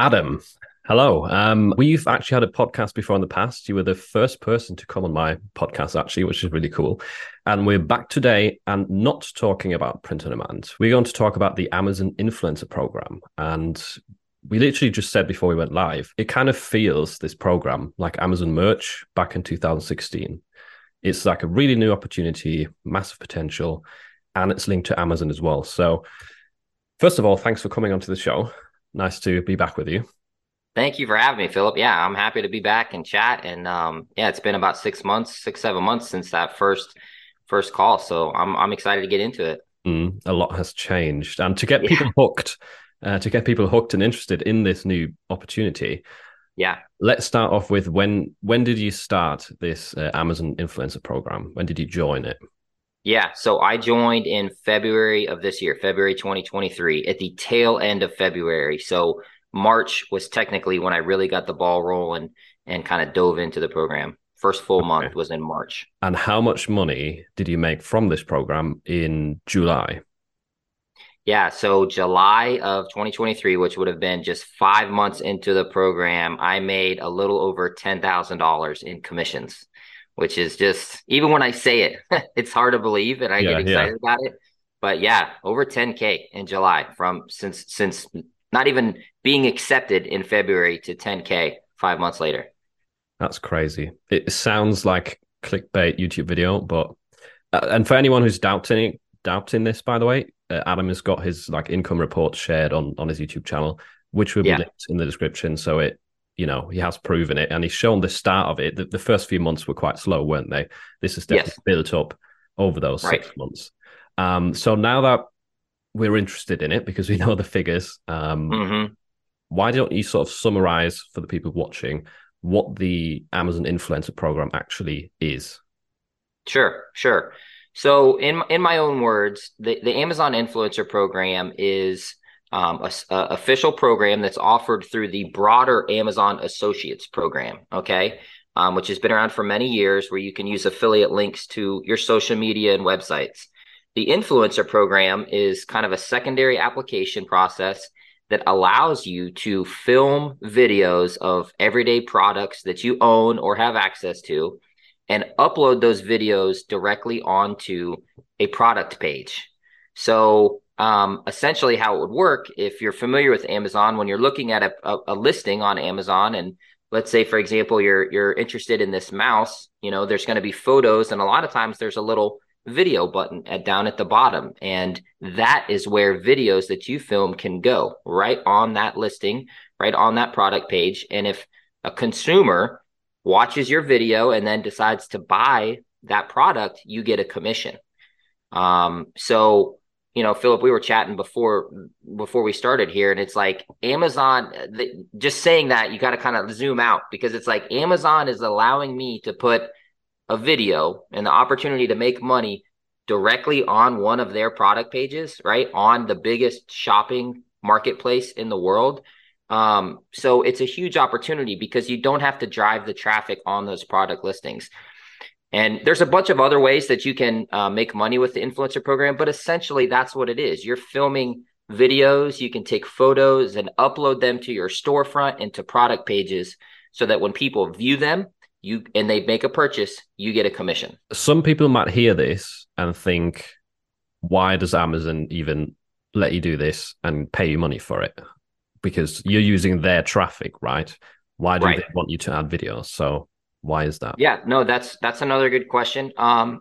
Adam, hello. Um, we've actually had a podcast before in the past. You were the first person to come on my podcast, actually, which is really cool. And we're back today and not talking about print on demand. We're going to talk about the Amazon Influencer Program. And we literally just said before we went live, it kind of feels this program like Amazon merch back in 2016. It's like a really new opportunity, massive potential, and it's linked to Amazon as well. So, first of all, thanks for coming onto the show nice to be back with you. Thank you for having me, Philip. Yeah, I'm happy to be back and chat. And um, yeah, it's been about six months, six seven months since that first first call. So I'm I'm excited to get into it. Mm, a lot has changed, and to get yeah. people hooked, uh, to get people hooked and interested in this new opportunity. Yeah. Let's start off with when when did you start this uh, Amazon influencer program? When did you join it? Yeah, so I joined in February of this year, February 2023, at the tail end of February. So March was technically when I really got the ball rolling and kind of dove into the program. First full okay. month was in March. And how much money did you make from this program in July? Yeah, so July of 2023, which would have been just five months into the program, I made a little over $10,000 in commissions which is just even when I say it, it's hard to believe and I yeah, get excited yeah. about it. But yeah, over 10k in July from since since not even being accepted in February to 10k 5 months later. That's crazy. It sounds like clickbait YouTube video, but uh, and for anyone who's doubting doubting this by the way, uh, Adam has got his like income report shared on on his YouTube channel which will be yeah. linked in the description so it you know he has proven it and he's shown the start of it the, the first few months were quite slow weren't they this has definitely yes. built up over those right. six months um, so now that we're interested in it because we know the figures um, mm-hmm. why don't you sort of summarize for the people watching what the amazon influencer program actually is sure sure so in in my own words the, the amazon influencer program is um, a, a, official program that's offered through the broader Amazon Associates program. Okay. Um, which has been around for many years, where you can use affiliate links to your social media and websites. The influencer program is kind of a secondary application process that allows you to film videos of everyday products that you own or have access to and upload those videos directly onto a product page. So um, essentially how it would work if you're familiar with Amazon when you're looking at a, a, a, listing on Amazon and let's say for example you're you're interested in this mouse you know there's going to be photos and a lot of times there's a little video button at down at the bottom and that is where videos that you film can go right on that listing right on that product page. And if a consumer watches your video and then decides to buy that product you get a commission. Um, so you know, Philip, we were chatting before before we started here, and it's like Amazon. The, just saying that you got to kind of zoom out because it's like Amazon is allowing me to put a video and the opportunity to make money directly on one of their product pages, right on the biggest shopping marketplace in the world. Um, so it's a huge opportunity because you don't have to drive the traffic on those product listings. And there's a bunch of other ways that you can uh, make money with the influencer program, but essentially that's what it is. You're filming videos, you can take photos and upload them to your storefront and to product pages so that when people view them, you and they make a purchase, you get a commission. Some people might hear this and think, why does Amazon even let you do this and pay you money for it? Because you're using their traffic, right? Why do right. they want you to add videos? So why is that? Yeah, no, that's that's another good question. Um,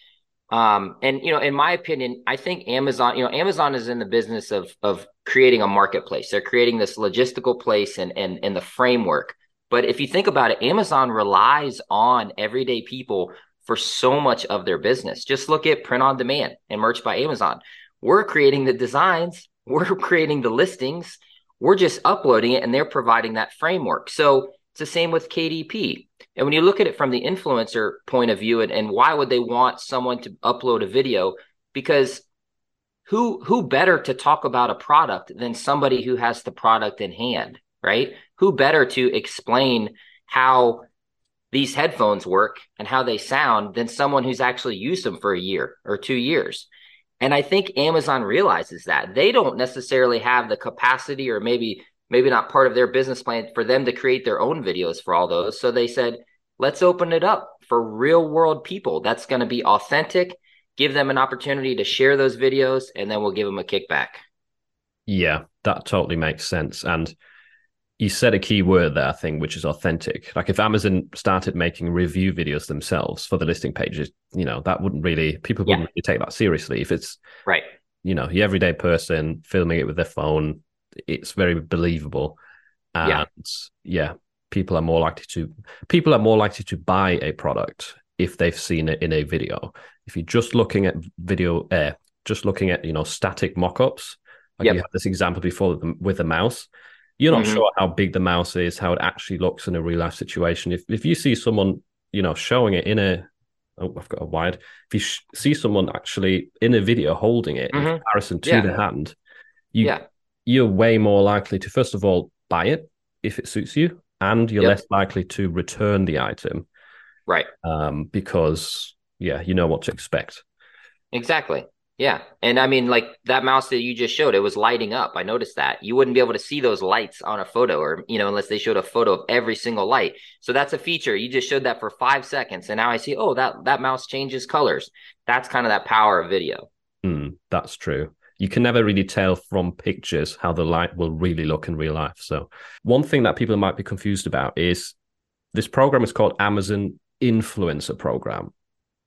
um, and you know, in my opinion, I think Amazon, you know, Amazon is in the business of of creating a marketplace. They're creating this logistical place and and and the framework. But if you think about it, Amazon relies on everyday people for so much of their business. Just look at print on demand and merch by Amazon. We're creating the designs, we're creating the listings, we're just uploading it, and they're providing that framework. So it's the same with KDP. And when you look at it from the influencer point of view, and, and why would they want someone to upload a video? Because who who better to talk about a product than somebody who has the product in hand, right? Who better to explain how these headphones work and how they sound than someone who's actually used them for a year or two years? And I think Amazon realizes that they don't necessarily have the capacity or maybe maybe not part of their business plan for them to create their own videos for all those. So they said, let's open it up for real world people. That's going to be authentic. Give them an opportunity to share those videos, and then we'll give them a kickback. Yeah, that totally makes sense. And you said a key word there, I think, which is authentic. Like if Amazon started making review videos themselves for the listing pages, you know, that wouldn't really people wouldn't yeah. really take that seriously. If it's right, you know, the everyday person filming it with their phone, it's very believable. And yeah, yeah people are more likely to people are more likely to buy a product if they've seen it in a video. If you're just looking at video, uh, just looking at you know static mock-ups, like yep. you had this example before with the, mouse, you're not mm-hmm. sure how big the mouse is, how it actually looks in a real life situation. If if you see someone, you know, showing it in a oh, I've got a wide. If you sh- see someone actually in a video holding it mm-hmm. in comparison to yeah. the hand, you yeah. You're way more likely to first of all buy it if it suits you, and you're yep. less likely to return the item, right? Um, because yeah, you know what to expect. Exactly. Yeah. And I mean, like that mouse that you just showed, it was lighting up. I noticed that. You wouldn't be able to see those lights on a photo or, you know, unless they showed a photo of every single light. So that's a feature. You just showed that for five seconds. And now I see, oh, that, that mouse changes colors. That's kind of that power of video. Mm, that's true. You can never really tell from pictures how the light will really look in real life. So, one thing that people might be confused about is this program is called Amazon Influencer Program.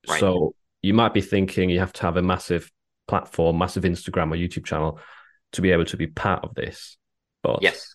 Right. So, you might be thinking you have to have a massive platform, massive Instagram or YouTube channel to be able to be part of this. But yes.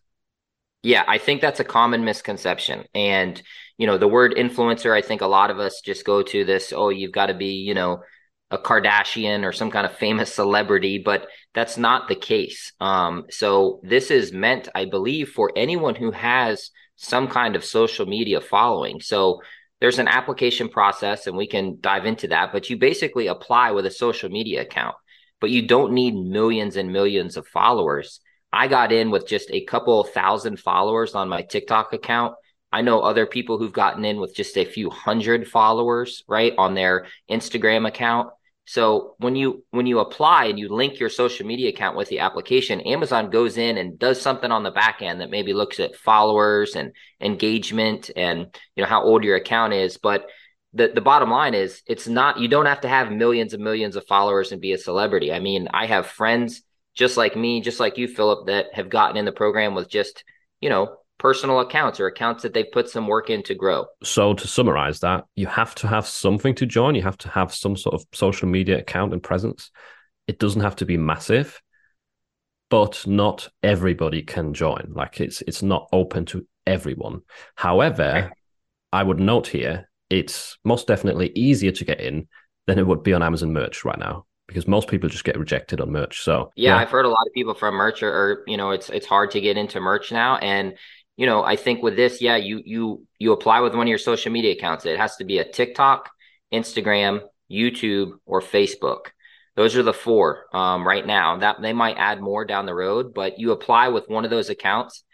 Yeah, I think that's a common misconception. And, you know, the word influencer, I think a lot of us just go to this, oh, you've got to be, you know, a Kardashian or some kind of famous celebrity, but that's not the case. Um, so this is meant, I believe, for anyone who has some kind of social media following. So there's an application process and we can dive into that, but you basically apply with a social media account, but you don't need millions and millions of followers. I got in with just a couple thousand followers on my TikTok account. I know other people who've gotten in with just a few hundred followers, right, on their Instagram account. So when you when you apply and you link your social media account with the application, Amazon goes in and does something on the back end that maybe looks at followers and engagement and you know how old your account is. But the the bottom line is it's not you don't have to have millions and millions of followers and be a celebrity. I mean, I have friends just like me, just like you, Philip, that have gotten in the program with just you know personal accounts or accounts that they've put some work in to grow. So to summarize that, you have to have something to join. You have to have some sort of social media account and presence. It doesn't have to be massive, but not everybody can join. Like it's it's not open to everyone. However. I would note here it's most definitely easier to get in than it would be on Amazon merch right now because most people just get rejected on merch. So yeah, yeah. I've heard a lot of people from merch or, or, you know it's it's hard to get into merch now, and you know, I think with this, yeah, you you you apply with one of your social media accounts. It has to be a TikTok, Instagram, YouTube, or Facebook. Those are the four um, right now. That they might add more down the road, but you apply with one of those accounts,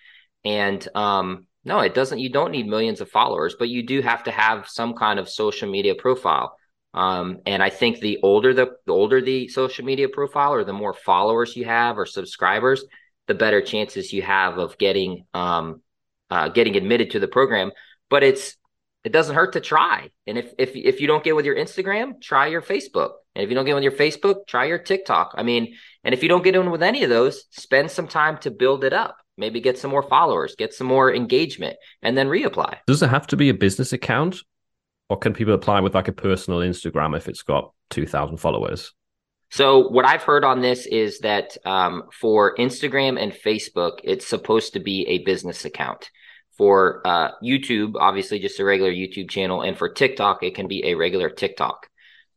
and um, no, it doesn't. You don't need millions of followers, but you do have to have some kind of social media profile. Um, and I think the older the, the older the social media profile, or the more followers you have or subscribers, the better chances you have of getting um, uh, getting admitted to the program. But it's it doesn't hurt to try. And if if if you don't get with your Instagram, try your Facebook. And if you don't get with your Facebook, try your TikTok. I mean, and if you don't get in with any of those, spend some time to build it up. Maybe get some more followers, get some more engagement, and then reapply. Does it have to be a business account? Or can people apply with like a personal Instagram if it's got 2,000 followers? So what I've heard on this is that um, for Instagram and Facebook, it's supposed to be a business account. For uh, YouTube, obviously just a regular YouTube channel, and for TikTok, it can be a regular TikTok.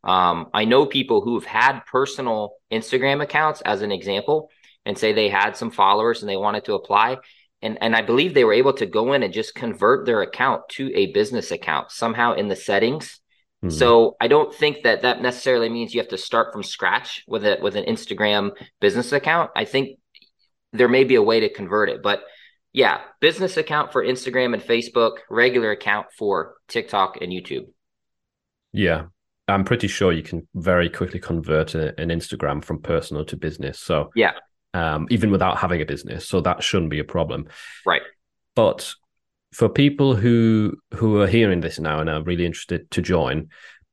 Um, I know people who've had personal Instagram accounts, as an example, and say they had some followers and they wanted to apply, and and I believe they were able to go in and just convert their account to a business account somehow in the settings Hmm. So I don't think that that necessarily means you have to start from scratch with it with an Instagram business account. I think there may be a way to convert it, but yeah, business account for Instagram and Facebook, regular account for TikTok and YouTube. Yeah, I'm pretty sure you can very quickly convert a, an Instagram from personal to business. So yeah, um, even without having a business. So that shouldn't be a problem. Right. But for people who who are hearing this now and are really interested to join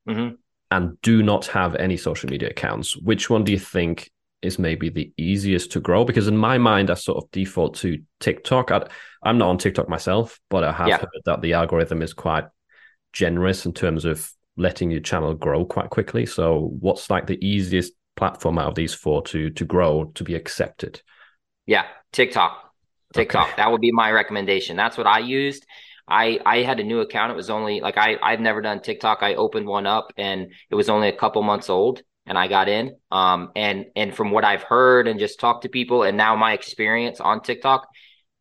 mm-hmm. and do not have any social media accounts, which one do you think is maybe the easiest to grow? Because in my mind, I sort of default to TikTok. I, am not on TikTok myself, but I have yeah. heard that the algorithm is quite generous in terms of letting your channel grow quite quickly. So, what's like the easiest platform out of these four to to grow to be accepted? Yeah, TikTok. TikTok. Okay. That would be my recommendation. That's what I used. I I had a new account. It was only like I I've never done TikTok. I opened one up and it was only a couple months old and I got in. Um and and from what I've heard and just talked to people and now my experience on TikTok,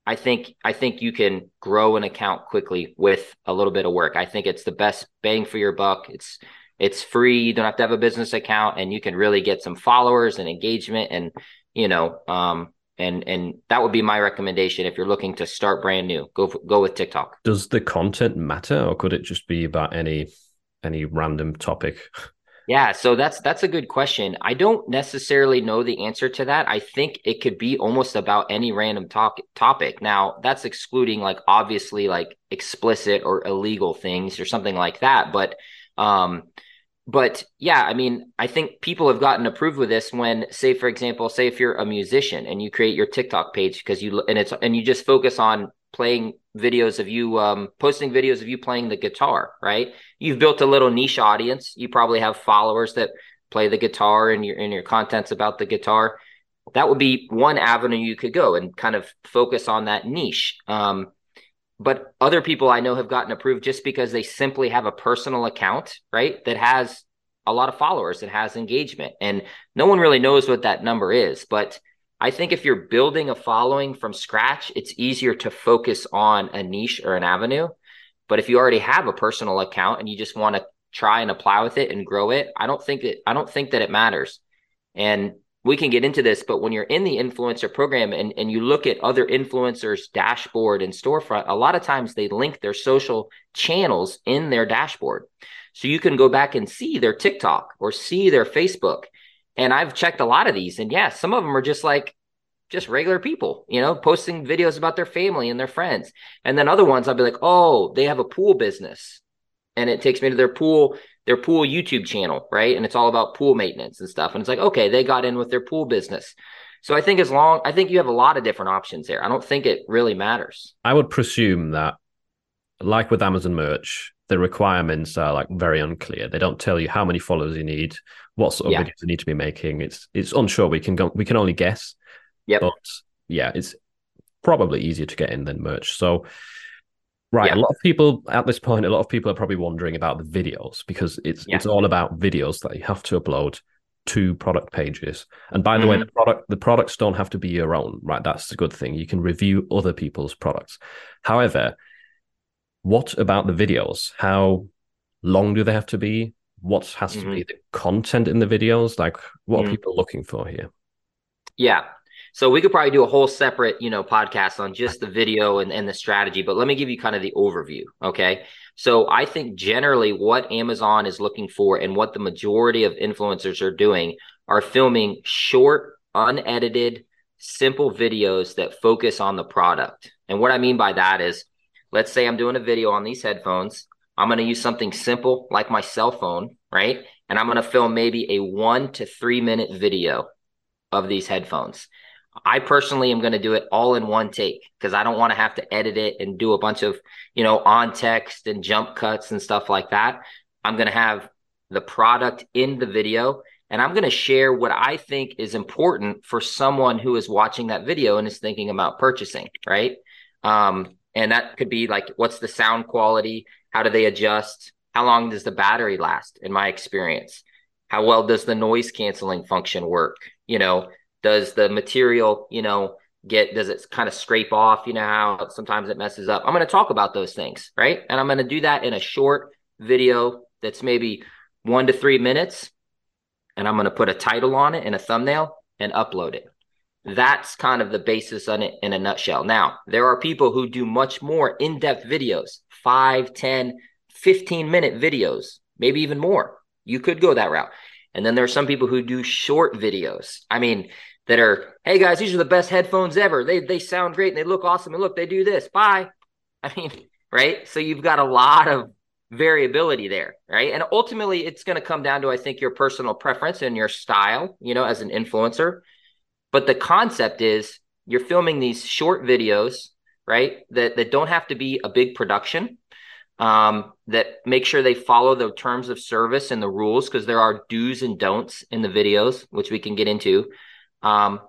I think I think you can grow an account quickly with a little bit of work. I think it's the best bang for your buck. It's it's free. You don't have to have a business account and you can really get some followers and engagement and you know um and and that would be my recommendation if you're looking to start brand new go go with tiktok. Does the content matter or could it just be about any any random topic? Yeah so that's that's a good question. I don't necessarily know the answer to that. I think it could be almost about any random talk, topic. Now that's excluding like obviously like explicit or illegal things or something like that but um but yeah, I mean, I think people have gotten approved with this when, say, for example, say if you're a musician and you create your TikTok page because you and it's and you just focus on playing videos of you um, posting videos of you playing the guitar, right? You've built a little niche audience. You probably have followers that play the guitar and your and your contents about the guitar. That would be one avenue you could go and kind of focus on that niche. Um, but other people I know have gotten approved just because they simply have a personal account, right? That has a lot of followers, that has engagement. And no one really knows what that number is. But I think if you're building a following from scratch, it's easier to focus on a niche or an avenue. But if you already have a personal account and you just want to try and apply with it and grow it, I don't think it I don't think that it matters. And we can get into this, but when you're in the influencer program and, and you look at other influencers' dashboard and storefront, a lot of times they link their social channels in their dashboard. So you can go back and see their TikTok or see their Facebook. And I've checked a lot of these, and yeah, some of them are just like just regular people, you know, posting videos about their family and their friends. And then other ones I'll be like, oh, they have a pool business. And it takes me to their pool their pool YouTube channel, right? And it's all about pool maintenance and stuff. And it's like, okay, they got in with their pool business. So I think as long I think you have a lot of different options there. I don't think it really matters. I would presume that like with Amazon merch, the requirements are like very unclear. They don't tell you how many followers you need, what sort of yeah. videos you need to be making. It's it's unsure. We can go we can only guess. Yeah. But yeah, it's probably easier to get in than merch. So Right. Yeah. A lot of people at this point, a lot of people are probably wondering about the videos because it's yeah. it's all about videos that you have to upload to product pages. And by the mm-hmm. way, the product the products don't have to be your own, right? That's a good thing. You can review other people's products. However, what about the videos? How long do they have to be? What has mm-hmm. to be the content in the videos? Like what mm-hmm. are people looking for here? Yeah. So we could probably do a whole separate, you know, podcast on just the video and, and the strategy, but let me give you kind of the overview. Okay. So I think generally what Amazon is looking for and what the majority of influencers are doing are filming short, unedited, simple videos that focus on the product. And what I mean by that is, let's say I'm doing a video on these headphones. I'm going to use something simple like my cell phone, right? And I'm going to film maybe a one to three minute video of these headphones. I personally am going to do it all in one take because I don't want to have to edit it and do a bunch of, you know, on text and jump cuts and stuff like that. I'm going to have the product in the video and I'm going to share what I think is important for someone who is watching that video and is thinking about purchasing, right? Um, and that could be like, what's the sound quality? How do they adjust? How long does the battery last, in my experience? How well does the noise canceling function work? You know, does the material, you know, get does it kind of scrape off? You know how sometimes it messes up. I'm going to talk about those things, right? And I'm going to do that in a short video that's maybe one to three minutes. And I'm going to put a title on it and a thumbnail and upload it. That's kind of the basis on it in a nutshell. Now, there are people who do much more in depth videos, 5, 10, 15 minute videos, maybe even more. You could go that route. And then there are some people who do short videos. I mean, that are, hey guys, these are the best headphones ever. They they sound great and they look awesome. And look, they do this. Bye. I mean, right? So you've got a lot of variability there, right? And ultimately, it's going to come down to, I think, your personal preference and your style, you know, as an influencer. But the concept is you're filming these short videos, right? That that don't have to be a big production. Um, that make sure they follow the terms of service and the rules because there are do's and don'ts in the videos, which we can get into. Um,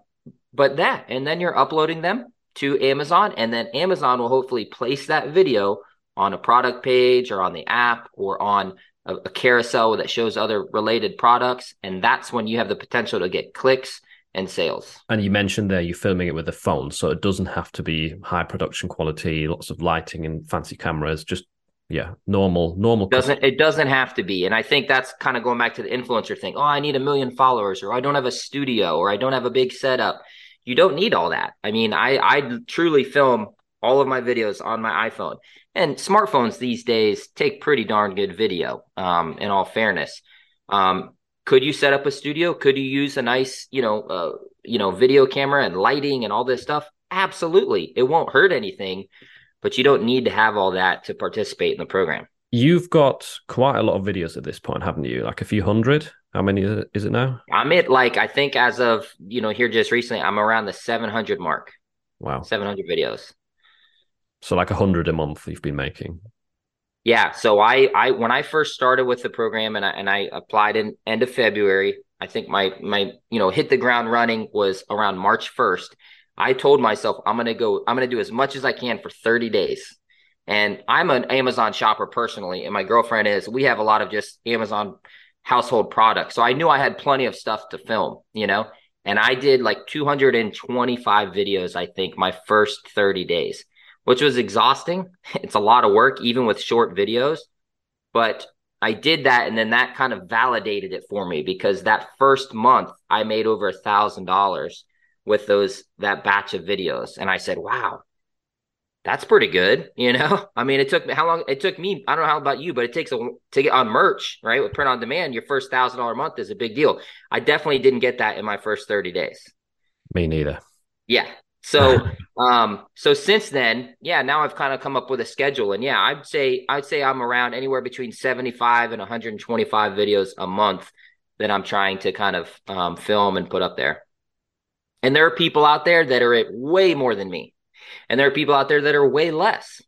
but that, and then you're uploading them to Amazon, and then Amazon will hopefully place that video on a product page or on the app or on a, a carousel that shows other related products. And that's when you have the potential to get clicks and sales. And you mentioned there you're filming it with a phone, so it doesn't have to be high production quality, lots of lighting and fancy cameras. Just yeah, normal, normal. Doesn't it doesn't have to be, and I think that's kind of going back to the influencer thing. Oh, I need a million followers, or I don't have a studio, or I don't have a big setup. You don't need all that. I mean, I I truly film all of my videos on my iPhone, and smartphones these days take pretty darn good video. Um, in all fairness, um, could you set up a studio? Could you use a nice, you know, uh, you know, video camera and lighting and all this stuff? Absolutely, it won't hurt anything but you don't need to have all that to participate in the program. You've got quite a lot of videos at this point, haven't you? Like a few hundred. How many is it now? I'm at like I think as of you know here just recently, I'm around the 700 mark. Wow, 700 videos. So like a hundred a month you've been making. Yeah. So I I when I first started with the program and I and I applied in end of February. I think my my you know hit the ground running was around March 1st I told myself I'm going to go, I'm going to do as much as I can for 30 days. And I'm an Amazon shopper personally, and my girlfriend is. We have a lot of just Amazon household products. So I knew I had plenty of stuff to film, you know? And I did like 225 videos, I think, my first 30 days, which was exhausting. It's a lot of work, even with short videos. But I did that, and then that kind of validated it for me because that first month I made over a thousand dollars with those that batch of videos. And i said wow that's pretty good you know? I mean it took me how long it took me i don't know how about you but it takes a to get on merch right with print on demand your first thousand dollar month is a big deal. I definitely didn't get that in my first 30 days. Me neither. Yeah. So um so since then yeah now i've kind of come up with a schedule. And yeah i'd say i'd say i'm around anywhere between 75 and 125 videos a month that i'm trying to kind of um, film and put up there and there are people out there that are at way more than me. And there are people out there that are way less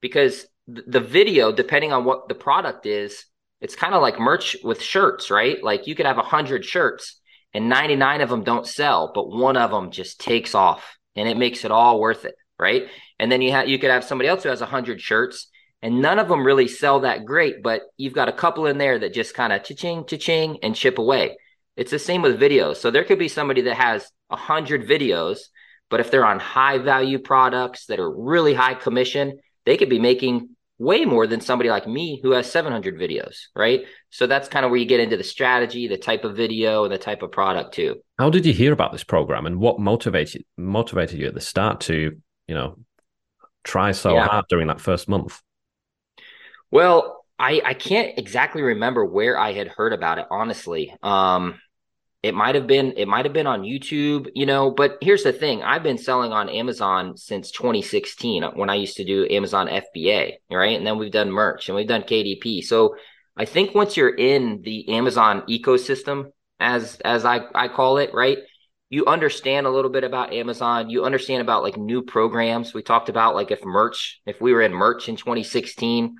because the video, depending on what the product is, it's kind of like merch with shirts, right? Like you could have a hundred shirts and 99 of them don't sell, but one of them just takes off and it makes it all worth it. Right. And then you have, you could have somebody else who has a hundred shirts and none of them really sell that great, but you've got a couple in there that just kind of cha-ching, cha-ching and chip away. It's the same with videos. So there could be somebody that has a hundred videos, but if they're on high value products that are really high commission, they could be making way more than somebody like me who has 700 videos, right? So that's kind of where you get into the strategy, the type of video, and the type of product too. How did you hear about this program, and what motivated motivated you at the start to, you know, try so yeah. hard during that first month? Well, I I can't exactly remember where I had heard about it. Honestly, um, it might have been it might have been on YouTube, you know. But here's the thing: I've been selling on Amazon since 2016 when I used to do Amazon FBA, right? And then we've done merch and we've done KDP. So I think once you're in the Amazon ecosystem, as as I I call it, right? You understand a little bit about Amazon. You understand about like new programs. We talked about like if merch, if we were in merch in 2016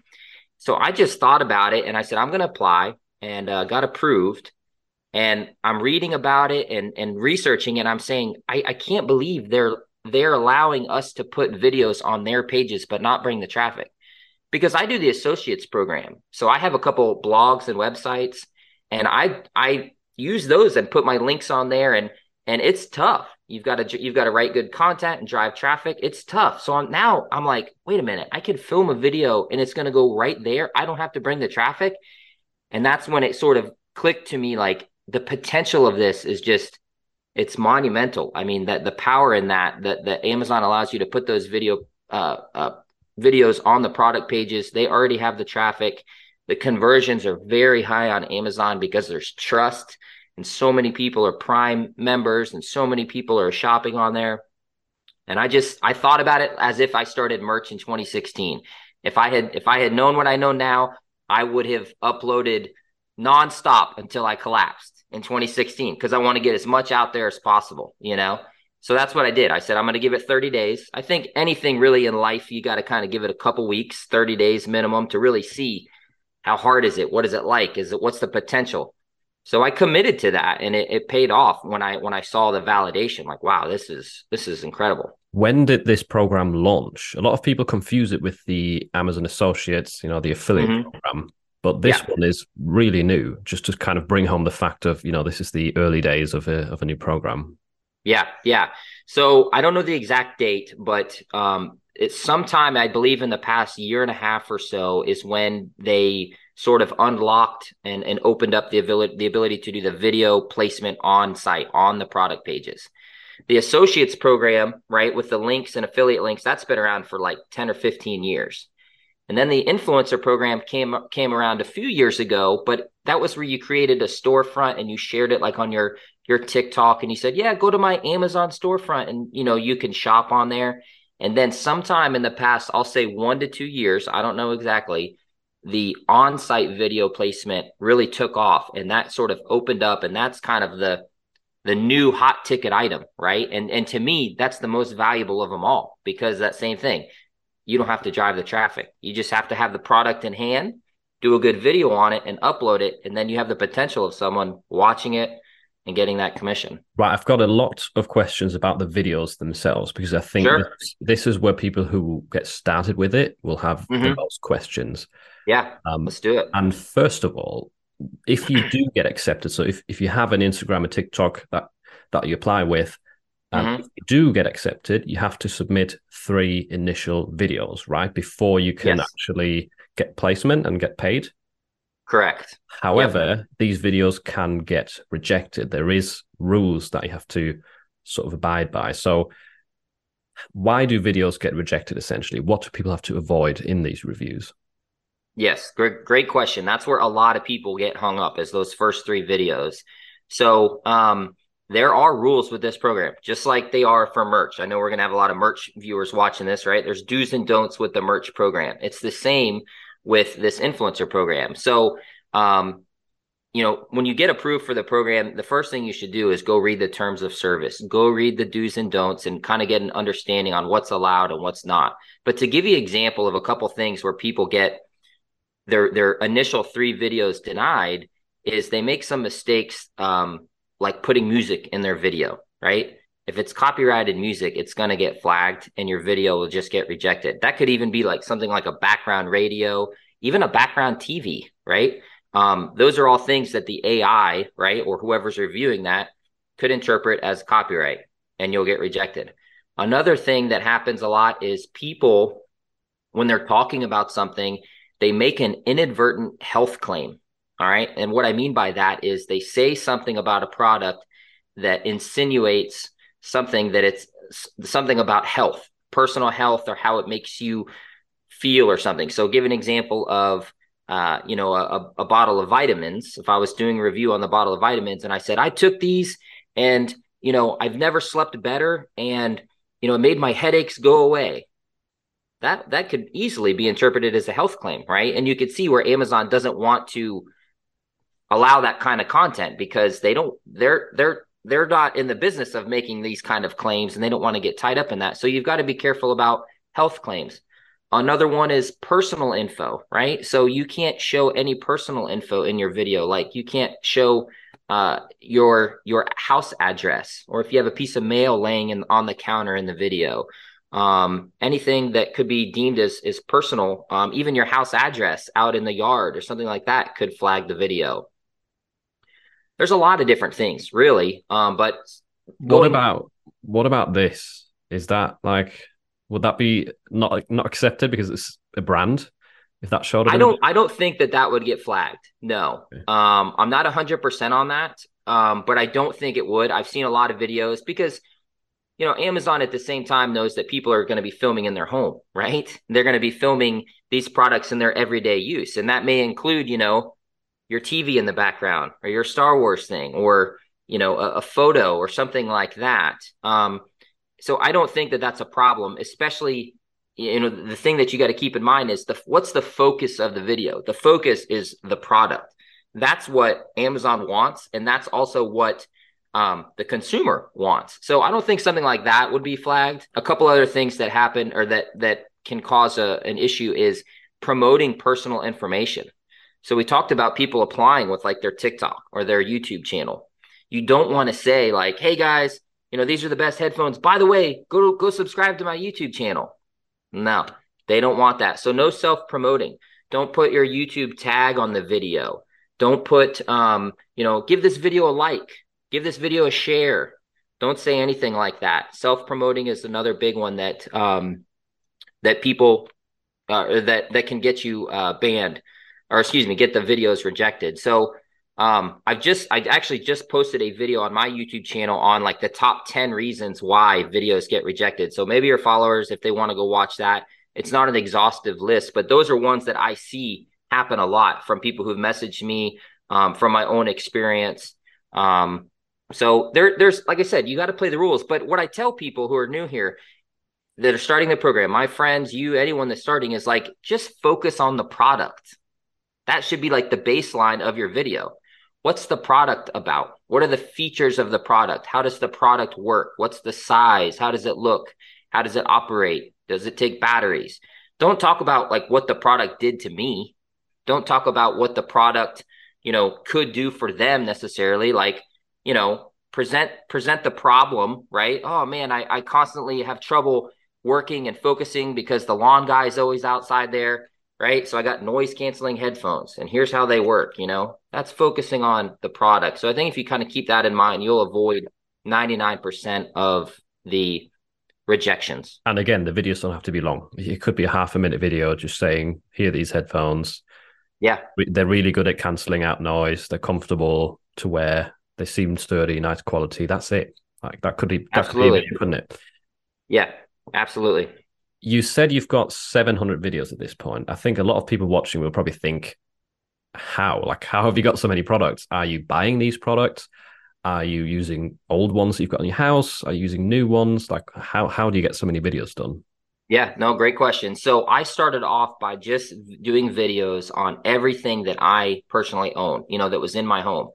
so I just thought about it and I said, I'm going to apply and uh, got approved. And I'm reading about it and, and researching and I'm saying, I, I can't believe they're they're allowing us to put videos on their pages but not bring the traffic because I do the associates program. So I have a couple blogs and websites and I I use those and put my links on there and and it's tough. You've got to you've got to write good content and drive traffic. It's tough. So I'm, now I'm like, wait a minute, I could film a video and it's going to go right there. I don't have to bring the traffic. And that's when it sort of clicked to me like the potential of this is just it's monumental. I mean that the power in that that that Amazon allows you to put those video uh, uh, videos on the product pages. They already have the traffic. The conversions are very high on Amazon because there's trust and so many people are Prime members, and so many people are shopping on there. And I just I thought about it as if I started merch in 2016. If I had if I had known what I know now, I would have uploaded nonstop until I collapsed in 2016 because I want to get as much out there as possible, you know. So that's what I did. I said I'm going to give it 30 days. I think anything really in life you got to kind of give it a couple weeks, 30 days minimum to really see how hard is it? What is it like? Is it what's the potential? So I committed to that and it, it paid off when I when I saw the validation like wow, this is this is incredible. When did this program launch? A lot of people confuse it with the Amazon Associates, you know, the affiliate mm-hmm. program. But this yeah. one is really new, just to kind of bring home the fact of, you know, this is the early days of a of a new program. Yeah, yeah. So I don't know the exact date, but um, it's sometime I believe in the past year and a half or so is when they sort of unlocked and, and opened up the ability the ability to do the video placement on site on the product pages. The associates program, right, with the links and affiliate links, that's been around for like 10 or 15 years. And then the influencer program came came around a few years ago, but that was where you created a storefront and you shared it like on your your TikTok and you said, "Yeah, go to my Amazon storefront and you know, you can shop on there." And then sometime in the past, I'll say 1 to 2 years, I don't know exactly, the on-site video placement really took off and that sort of opened up and that's kind of the the new hot ticket item, right? And and to me, that's the most valuable of them all because that same thing you don't have to drive the traffic. You just have to have the product in hand, do a good video on it, and upload it. And then you have the potential of someone watching it and getting that commission. Right. I've got a lot of questions about the videos themselves because I think sure. this, this, is where people who get started with it will have mm-hmm. the most questions. Yeah. Um, let's do it. And first of all, if you do get accepted, so if, if you have an Instagram or TikTok that, that you apply with, and mm-hmm. if you do get accepted, you have to submit three initial videos, right? Before you can yes. actually get placement and get paid. Correct. However, yep. these videos can get rejected. There is rules that you have to sort of abide by. So why do videos get rejected essentially? What do people have to avoid in these reviews? Yes, great great question. That's where a lot of people get hung up is those first three videos. So um there are rules with this program, just like they are for merch. I know we're going to have a lot of merch viewers watching this, right? There's do's and don'ts with the merch program. It's the same with this influencer program. So, um, you know, when you get approved for the program, the first thing you should do is go read the terms of service, go read the do's and don'ts and kind of get an understanding on what's allowed and what's not. But to give you an example of a couple things where people get their their initial three videos denied is they make some mistakes um, like putting music in their video, right? If it's copyrighted music, it's going to get flagged and your video will just get rejected. That could even be like something like a background radio, even a background TV, right? Um, those are all things that the AI, right, or whoever's reviewing that could interpret as copyright and you'll get rejected. Another thing that happens a lot is people, when they're talking about something, they make an inadvertent health claim all right. And what I mean by that is they say something about a product that insinuates something that it's something about health, personal health, or how it makes you feel or something. So, give an example of, uh, you know, a, a bottle of vitamins. If I was doing a review on the bottle of vitamins and I said, I took these and, you know, I've never slept better and, you know, it made my headaches go away that that could easily be interpreted as a health claim, right? And you could see where Amazon doesn't want to allow that kind of content because they don't they're they're they're not in the business of making these kind of claims and they don't want to get tied up in that. So you've got to be careful about health claims. Another one is personal info, right? So you can't show any personal info in your video. Like you can't show uh, your your house address, or if you have a piece of mail laying in, on the counter in the video, um, anything that could be deemed as is personal, um, even your house address out in the yard or something like that could flag the video there's a lot of different things, really. Um, but what about what about this? Is that like would that be not not accepted because it's a brand? If that showed, I don't. I don't think that that would get flagged. No, okay. um, I'm not 100 percent on that. Um, but I don't think it would. I've seen a lot of videos because you know, Amazon at the same time knows that people are going to be filming in their home, right? They're going to be filming these products in their everyday use. And that may include, you know, your TV in the background or your Star Wars thing or you know a, a photo or something like that. Um, so I don't think that that's a problem, especially you know the thing that you got to keep in mind is the what's the focus of the video. The focus is the product. That's what Amazon wants, and that's also what um, the consumer wants. So I don't think something like that would be flagged. A couple other things that happen or that that can cause a, an issue is promoting personal information. So we talked about people applying with like their TikTok or their YouTube channel. You don't want to say like, "Hey guys, you know these are the best headphones. By the way, go go subscribe to my YouTube channel." No, they don't want that. So no self promoting. Don't put your YouTube tag on the video. Don't put, um, you know, give this video a like, give this video a share. Don't say anything like that. Self promoting is another big one that um, that people uh, that that can get you uh, banned or excuse me, get the videos rejected. So um, I've just I actually just posted a video on my YouTube channel on like the top 10 reasons why videos get rejected. So maybe your followers, if they want to go watch that, it's not an exhaustive list, but those are ones that I see happen a lot from people who've messaged me um, from my own experience. Um, so there, there's like I said, you got to play the rules. But what I tell people who are new here that are starting the program, my friends, you, anyone that's starting, is like just focus on the product that should be like the baseline of your video. What's the product about? What are the features of the product? How does the product work? What's the size? How does it look? How does it operate? Does it take batteries? Don't talk about like what the product did to me. Don't talk about what the product, you know, could do for them necessarily. Like, you know, present present the problem, right? Oh man, I, I constantly have trouble working and focusing because the lawn guy is always outside there right? So I got noise canceling headphones and here's how they work, you know? That's focusing on the product. So I think if you kind of keep that in mind, you'll avoid 99% of the rejections. And again, the videos don't have to be long. It could be a half a minute video just saying, here these headphones. Yeah. They're really good at canceling out noise. They're comfortable to wear. They seem sturdy, nice quality. That's it. Like that could be that absolutely. could be video, couldn't it? Yeah, absolutely you said you've got 700 videos at this point. I think a lot of people watching will probably think, how? Like, how have you got so many products? Are you buying these products? Are you using old ones that you've got in your house? Are you using new ones? Like, how, how do you get so many videos done? Yeah, no, great question. So I started off by just doing videos on everything that I personally own, you know, that was in my home.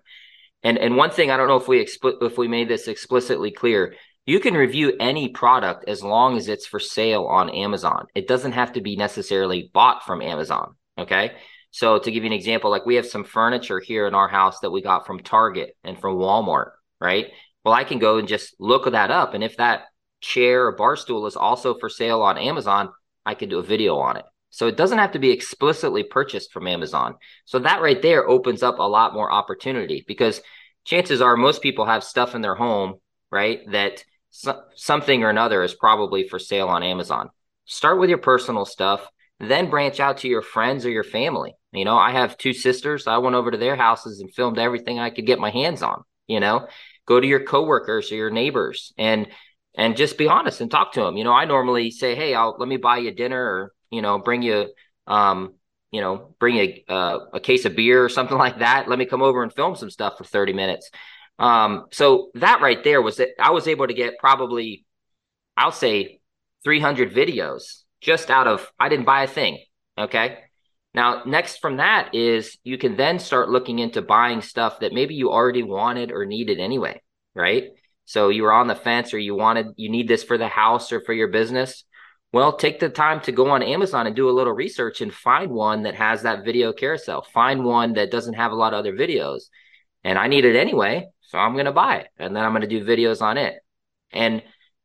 And and one thing I don't know if we expl- if we made this explicitly clear, you can review any product as long as it's for sale on Amazon. It doesn't have to be necessarily bought from Amazon. Okay. So to give you an example, like we have some furniture here in our house that we got from Target and from Walmart, right? Well, I can go and just look that up. And if that chair or bar stool is also for sale on Amazon, I can do a video on it. So it doesn't have to be explicitly purchased from Amazon. So that right there opens up a lot more opportunity because chances are most people have stuff in their home, right? That so, something or another is probably for sale on Amazon. Start with your personal stuff, then branch out to your friends or your family. You know, I have two sisters. I went over to their houses and filmed everything I could get my hands on. You know, go to your coworkers or your neighbors and and just be honest and talk to them. You know, I normally say, "Hey, I'll let me buy you dinner," or you know, bring you, um, you know, bring a uh, a case of beer or something like that. Let me come over and film some stuff for thirty minutes. Um, so that right there was that I was able to get probably, I'll say 300 videos just out of, I didn't buy a thing. Okay. Now, next from that is you can then start looking into buying stuff that maybe you already wanted or needed anyway. Right. So you were on the fence or you wanted, you need this for the house or for your business. Well, take the time to go on Amazon and do a little research and find one that has that video carousel. Find one that doesn't have a lot of other videos. And I need it anyway. So I'm going to buy it and then I'm going to do videos on it. And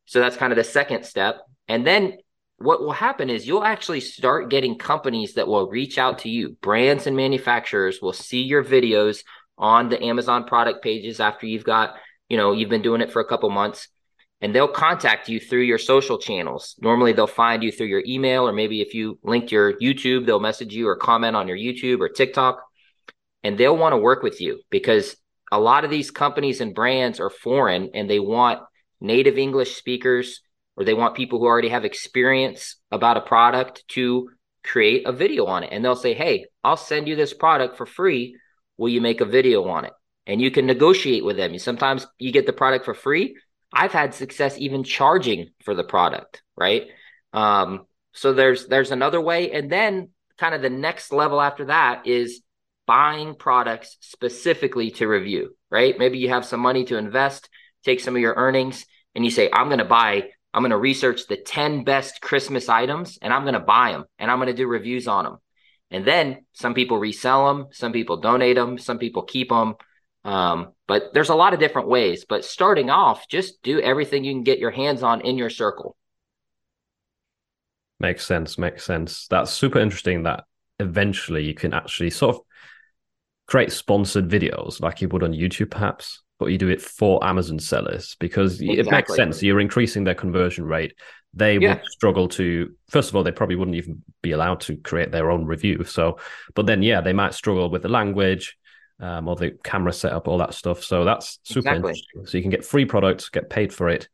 so that's kind of the second step. And then what will happen is you'll actually start getting companies that will reach out to you. Brands and manufacturers will see your videos on the Amazon product pages after you've got, you know, you've been doing it for a couple months and they'll contact you through your social channels. Normally they'll find you through your email or maybe if you linked your YouTube, they'll message you or comment on your YouTube or TikTok and they'll want to work with you because a lot of these companies and brands are foreign and they want native English speakers or they want people who already have experience about a product to create a video on it. And they'll say, Hey, I'll send you this product for free. will you make a video on it? And you can negotiate with them. Sometimes you get the product for free. I've had success even charging for the product, right? Um, so there's there's another way, and then kind of the next level after that is buying products specifically to review, right? Maybe you have some money to invest, take some of your earnings, and you say, I'm going to buy, I'm going to research the 10 best Christmas items and I'm going to buy them and I'm going to do reviews on them. And then some people resell them, some people donate them, some people keep them. Um, but there's a lot of different ways. But starting off, just do everything you can get your hands on in your circle. Makes sense. Makes sense. That's super interesting that eventually you can actually sort of create sponsored videos like you would on YouTube, perhaps, but you do it for Amazon sellers because exactly. it makes sense. You're increasing their conversion rate. They yeah. would struggle to, first of all, they probably wouldn't even be allowed to create their own review. So, but then, yeah, they might struggle with the language um, or the camera setup, all that stuff. So that's super exactly. interesting. So you can get free products, get paid for it,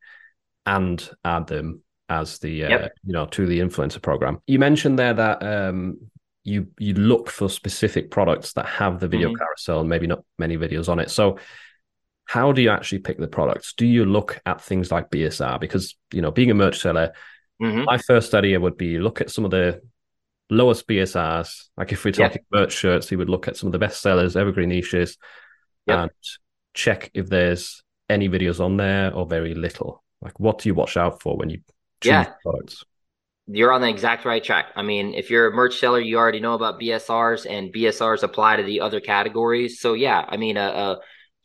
and add them as the uh, yep. you know to the influencer program. You mentioned there that um, you you look for specific products that have the video mm-hmm. carousel and maybe not many videos on it. So how do you actually pick the products? Do you look at things like BSR? Because you know, being a merch seller, mm-hmm. my first idea would be look at some of the lowest BSRs. Like if we're talking yeah. merch shirts, you would look at some of the best sellers, evergreen niches, yep. and check if there's any videos on there or very little. Like what do you watch out for when you choose yeah. products? You're on the exact right track. I mean, if you're a merch seller, you already know about BSRs and BSRs apply to the other categories. So yeah, I mean, a, a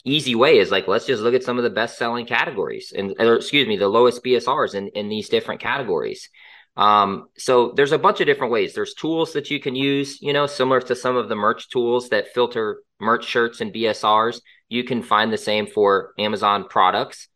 easy way is like let's just look at some of the best selling categories and or, excuse me, the lowest BSRs in in these different categories. Um, so there's a bunch of different ways. There's tools that you can use, you know, similar to some of the merch tools that filter merch shirts and BSRs. You can find the same for Amazon products.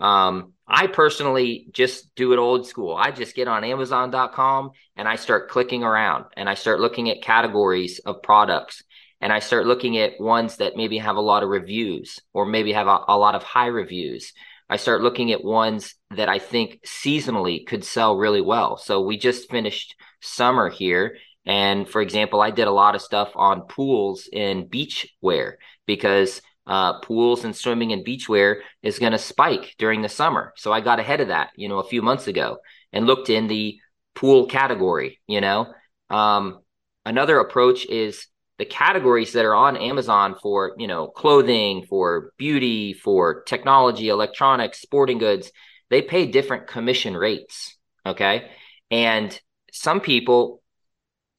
Um, I personally just do it old school. I just get on Amazon.com and I start clicking around and I start looking at categories of products and I start looking at ones that maybe have a lot of reviews or maybe have a, a lot of high reviews. I start looking at ones that I think seasonally could sell really well. So we just finished summer here. And for example, I did a lot of stuff on pools and beach wear because uh, pools and swimming and beachwear is going to spike during the summer. So I got ahead of that, you know, a few months ago and looked in the pool category, you know. Um, another approach is the categories that are on Amazon for, you know, clothing, for beauty, for technology, electronics, sporting goods, they pay different commission rates, okay? And some people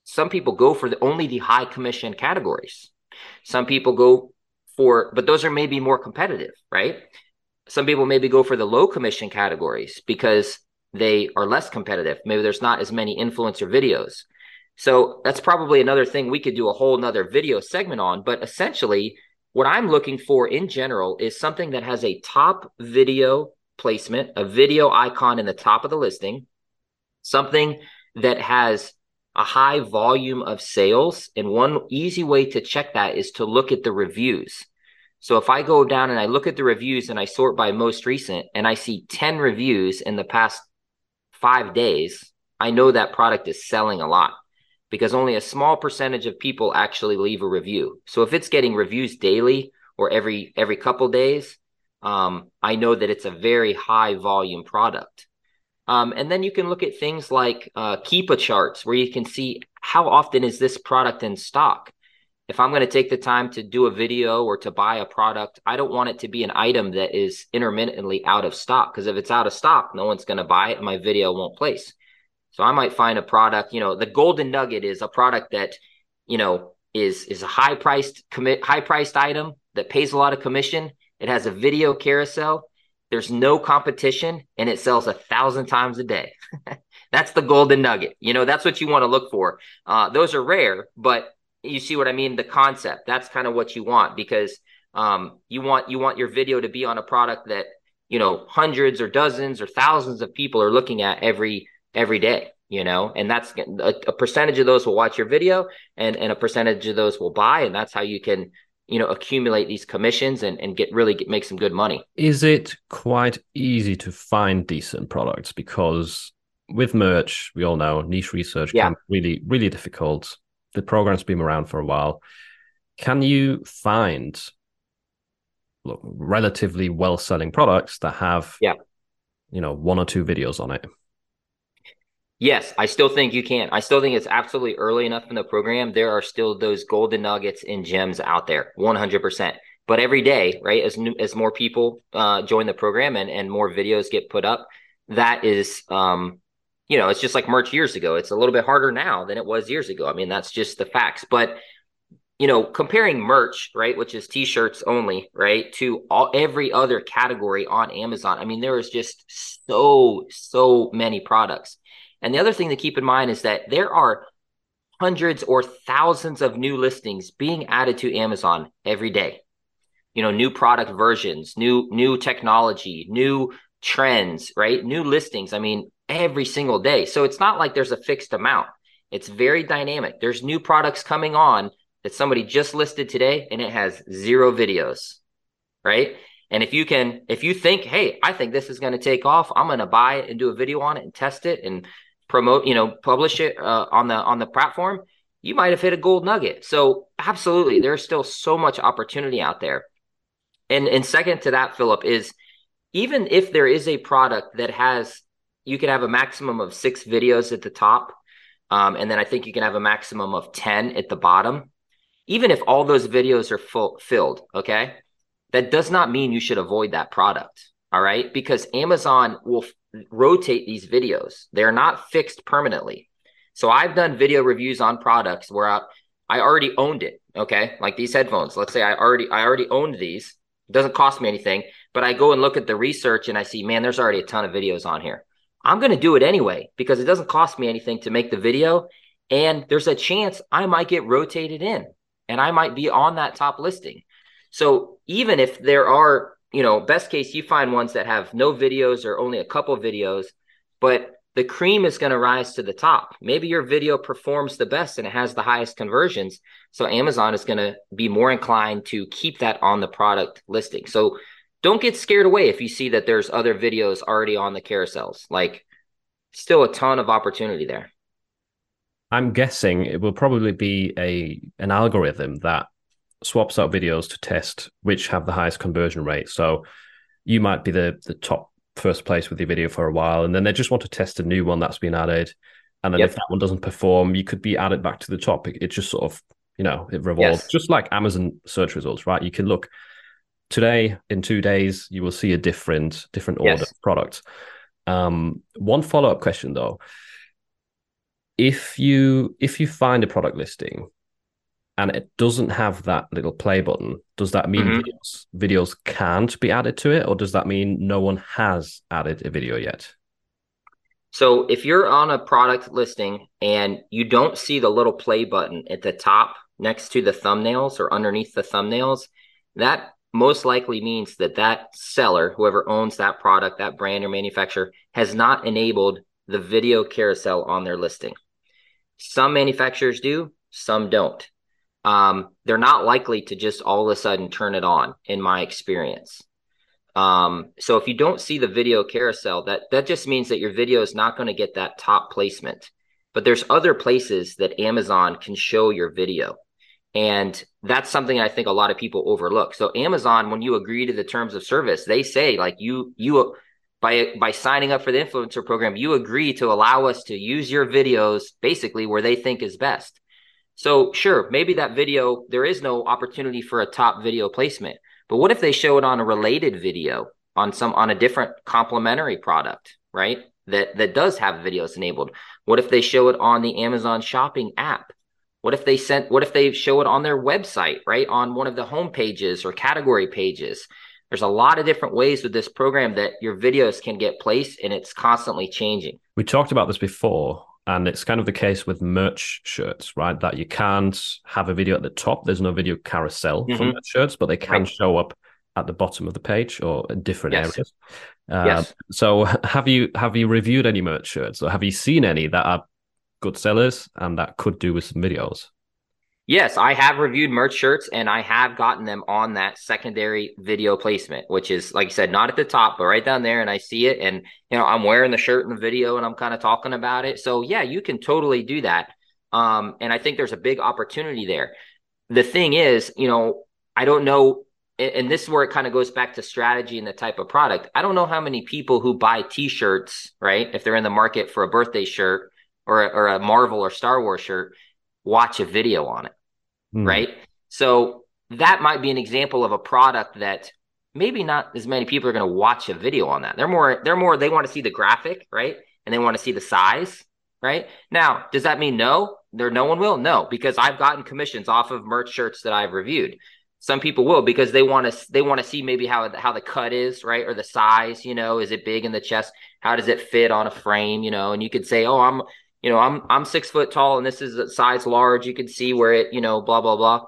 some people go for the, only the high commission categories. Some people go for, but those are maybe more competitive, right? Some people maybe go for the low commission categories because they are less competitive. Maybe there's not as many influencer videos. So that's probably another thing we could do a whole nother video segment on. But essentially, what I'm looking for in general is something that has a top video placement, a video icon in the top of the listing, something that has a high volume of sales. And one easy way to check that is to look at the reviews. So if I go down and I look at the reviews and I sort by most recent and I see 10 reviews in the past five days, I know that product is selling a lot because only a small percentage of people actually leave a review. So if it's getting reviews daily or every every couple days, um, I know that it's a very high volume product. Um, and then you can look at things like uh, Keepa charts where you can see how often is this product in stock. If I'm going to take the time to do a video or to buy a product, I don't want it to be an item that is intermittently out of stock because if it's out of stock, no one's going to buy it and my video won't place. So I might find a product, you know, the golden nugget is a product that, you know, is is a high priced commit high priced item that pays a lot of commission. It has a video carousel there's no competition and it sells a thousand times a day. that's the golden nugget. You know, that's what you want to look for. Uh, those are rare, but you see what I mean? The concept, that's kind of what you want because um, you want you want your video to be on a product that you know hundreds or dozens or thousands of people are looking at every every day you know and that's a, a, percentage of those will watch your video and and a percentage of those will buy and that's how you can you know accumulate these commissions and, and get really get, make some good money. Is it quite easy to find decent products? Because with merch we all know niche research yeah. can be really really difficult. The program's been around for a while. Can you find look, relatively well selling products that have yeah. you know one or two videos on it yes i still think you can. I still think it's absolutely early enough in the program. There are still those golden nuggets and gems out there 100% but every day right as new, as more people uh, join the program and and more videos get put up that is um you know it's just like merch years ago. It's a little bit harder now than it was years ago. I mean that's just the facts. But you know, comparing merch, right, which is t-shirts only, right, to all every other category on Amazon. I mean, there is just so so many products. And the other thing to keep in mind is that there are hundreds or thousands of new listings being added to Amazon every day. You know, new product versions, new new technology, new trends, right? New listings. I mean, every single day. So it's not like there's a fixed amount. It's very dynamic. There's new products coming on that somebody just listed today and it has zero videos, right? And if you can, if you think, hey, I think this is going to take off, I'm going to buy it and do a video on it and test it and promote, you know, publish it uh, on the on the platform, you might have hit a gold nugget. So absolutely, there's still so much opportunity out there. And and second to that, Philip, is even if there is a product that has, you can have a maximum of six videos at the top, um, and then I think you can have a maximum of ten at the bottom even if all those videos are full, filled, okay, that does not mean you should avoid that product. All right. Because Amazon will rotate these videos, they're not fixed permanently. So I've done video reviews on products where I, I already owned it. Okay. Like these headphones. Let's say I already I already owned these. It doesn't cost me anything, but I go and look at the research and I see, man, there's already a ton of videos on here. I'm going to do it anyway because it doesn't cost me anything to make the video. And there's a chance I might get rotated in and I might be on that top listing. So even if there are, you know, best case, you find ones that have no videos or only a couple videos, but the cream is going to rise to the top. Maybe your video performs the best and it has the highest conversions. So Amazon is going to be more inclined to keep that on the product listing. So don't get scared away if you see that there's other videos already on the carousels. Like, still a ton of opportunity there. I'm guessing it will probably be a an algorithm that swaps out videos to test which have the highest conversion rate. So you might be the the top first place with your video for a while, and then they just want to test a new one that's been added. And then yep. if that one doesn't perform, you could be added back to the top. It, it just sort of, you know, it revolves yes. just like Amazon search results, right? You can look today in two days, you will see a different different order yes. of products. Um, one follow up question though if you if you find a product listing and it doesn't have that little play button, does that mean mm-hmm. videos, videos can't be added to it, or does that mean no one has added a video yet? So if you're on a product listing and you don't see the little play button at the top next to the thumbnails or underneath the thumbnails, that most likely means that that seller, whoever owns that product, that brand or manufacturer, has not enabled the video carousel on their listing. Some manufacturers do, some don't. Um, they're not likely to just all of a sudden turn it on, in my experience. Um, so if you don't see the video carousel, that that just means that your video is not going to get that top placement. But there's other places that Amazon can show your video. And that's something I think a lot of people overlook. So Amazon, when you agree to the terms of service, they say like you you by by signing up for the influencer program, you agree to allow us to use your videos basically where they think is best. So sure, maybe that video there is no opportunity for a top video placement, but what if they show it on a related video on some on a different complementary product, right? That that does have videos enabled. What if they show it on the Amazon shopping app? What if they sent what if they show it on their website, right? On one of the home pages or category pages? there's a lot of different ways with this program that your videos can get placed and it's constantly changing. We talked about this before, and it's kind of the case with merch shirts, right? That you can't have a video at the top. There's no video carousel mm-hmm. for merch shirts, but they can right. show up at the bottom of the page or in different yes. areas. Uh, yes. So have you have you reviewed any merch shirts or have you seen any that are good sellers and that could do with some videos? Yes, I have reviewed merch shirts and I have gotten them on that secondary video placement, which is like I said, not at the top, but right down there. And I see it and you know, I'm wearing the shirt in the video and I'm kind of talking about it. So yeah, you can totally do that. Um, and I think there's a big opportunity there. the thing is, you know, I don't know and this is where it kind of goes back to strategy and the type of product. I don't know how many people who buy T-shirts, right? If they're in the market for a birthday shirt or or a Marvel or Star Wars shirt, watch a video on it, mm. right? So that might be an example of a product that maybe not as many people are going to watch a video on that. They're more they're more they want to see the graphic, right? And they want to see the size, right? Now, does that mean no? There no one will? No, because I've gotten commissions off of merch shirts that I've reviewed. Some people will because they want to they want to see maybe how how the cut is, right? Or the size, you know, is it big in the chest? How does it fit on a frame, you know? And you could say, "Oh, I'm, you know, I'm I'm 6 foot tall and this is a size large." You can see where it, you know, blah blah blah.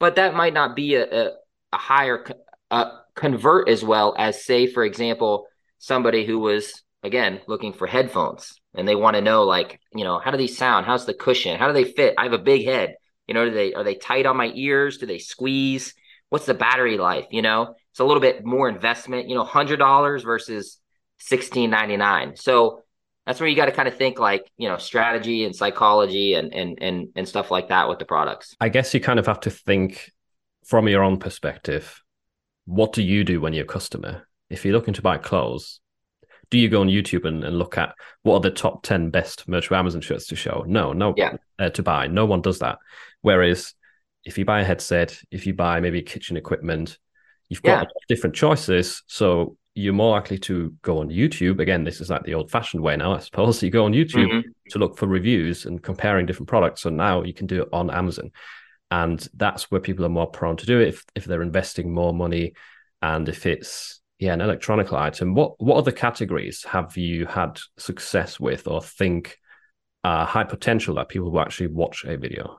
But that might not be a a, a higher uh, convert as well as say for example, somebody who was again looking for headphones and they want to know like, you know, how do these sound? How's the cushion? How do they fit? I have a big head you know, do they are they tight on my ears? Do they squeeze? What's the battery life? You know, it's a little bit more investment. You know, hundred dollars versus sixteen ninety nine. So that's where you got to kind of think like you know strategy and psychology and and and and stuff like that with the products. I guess you kind of have to think from your own perspective. What do you do when you're a customer? If you're looking to buy clothes, do you go on YouTube and, and look at what are the top 10 best merch Amazon shirts to show? No, no, yeah. Uh, to buy. No one does that. Whereas if you buy a headset, if you buy maybe kitchen equipment, you've got yeah. different choices. So you're more likely to go on YouTube. Again, this is like the old fashioned way now, I suppose. You go on YouTube mm-hmm. to look for reviews and comparing different products. So now you can do it on Amazon. And that's where people are more prone to do it if, if they're investing more money and if it's yeah, an electronic item. What what other categories have you had success with or think uh, high potential that people will actually watch a video?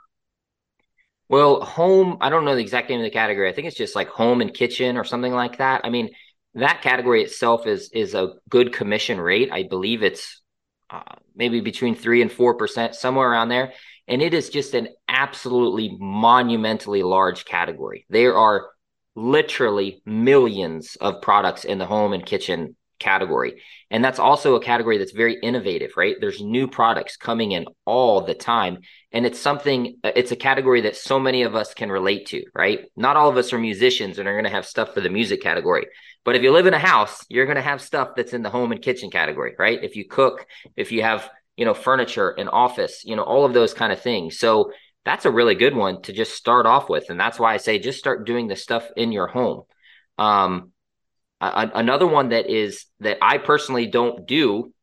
Well, home, I don't know the exact name of the category. I think it's just like home and kitchen or something like that. I mean, that category itself is is a good commission rate. I believe it's uh, maybe between three and four percent, somewhere around there. And it is just an absolutely monumentally large category. There are literally millions of products in the home and kitchen category. And that's also a category that's very innovative, right? There's new products coming in all the time. And it's something, it's a category that so many of us can relate to, right? Not all of us are musicians and are going to have stuff for the music category. But if you live in a house, you're going to have stuff that's in the home and kitchen category, right? If you cook, if you have, you know, furniture and office, you know, all of those kind of things. So that's a really good one to just start off with. And that's why I say just start doing the stuff in your home. Um, a- another one that is that I personally don't do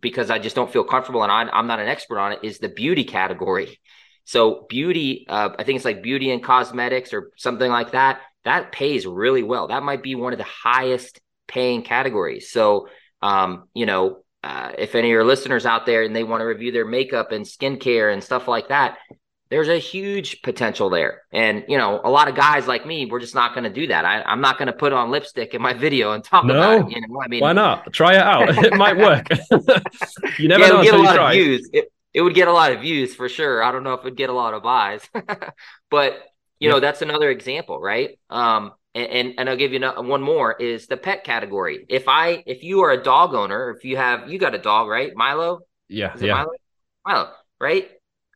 because I just don't feel comfortable and I, am not an expert on it is the beauty category. So beauty, uh, I think it's like beauty and cosmetics or something like that. That pays really well. That might be one of the highest paying categories. So, um, you know, uh, if any of your listeners out there and they want to review their makeup and skincare and stuff like that, there's a huge potential there. And, you know, a lot of guys like me, we're just not going to do that. I, am not going to put on lipstick in my video and talk no. about it. You know, I mean, why not? Try it out. it might work. you never yeah, know. It would get a lot of views. It, it, would get a lot of views for sure. I don't know if it'd get a lot of buys, but you yeah. know, that's another example, right? Um, and, and, and I'll give you one more is the pet category. If I, if you are a dog owner, if you have, you got a dog, right? Milo? Yeah. yeah. Milo? Milo, right?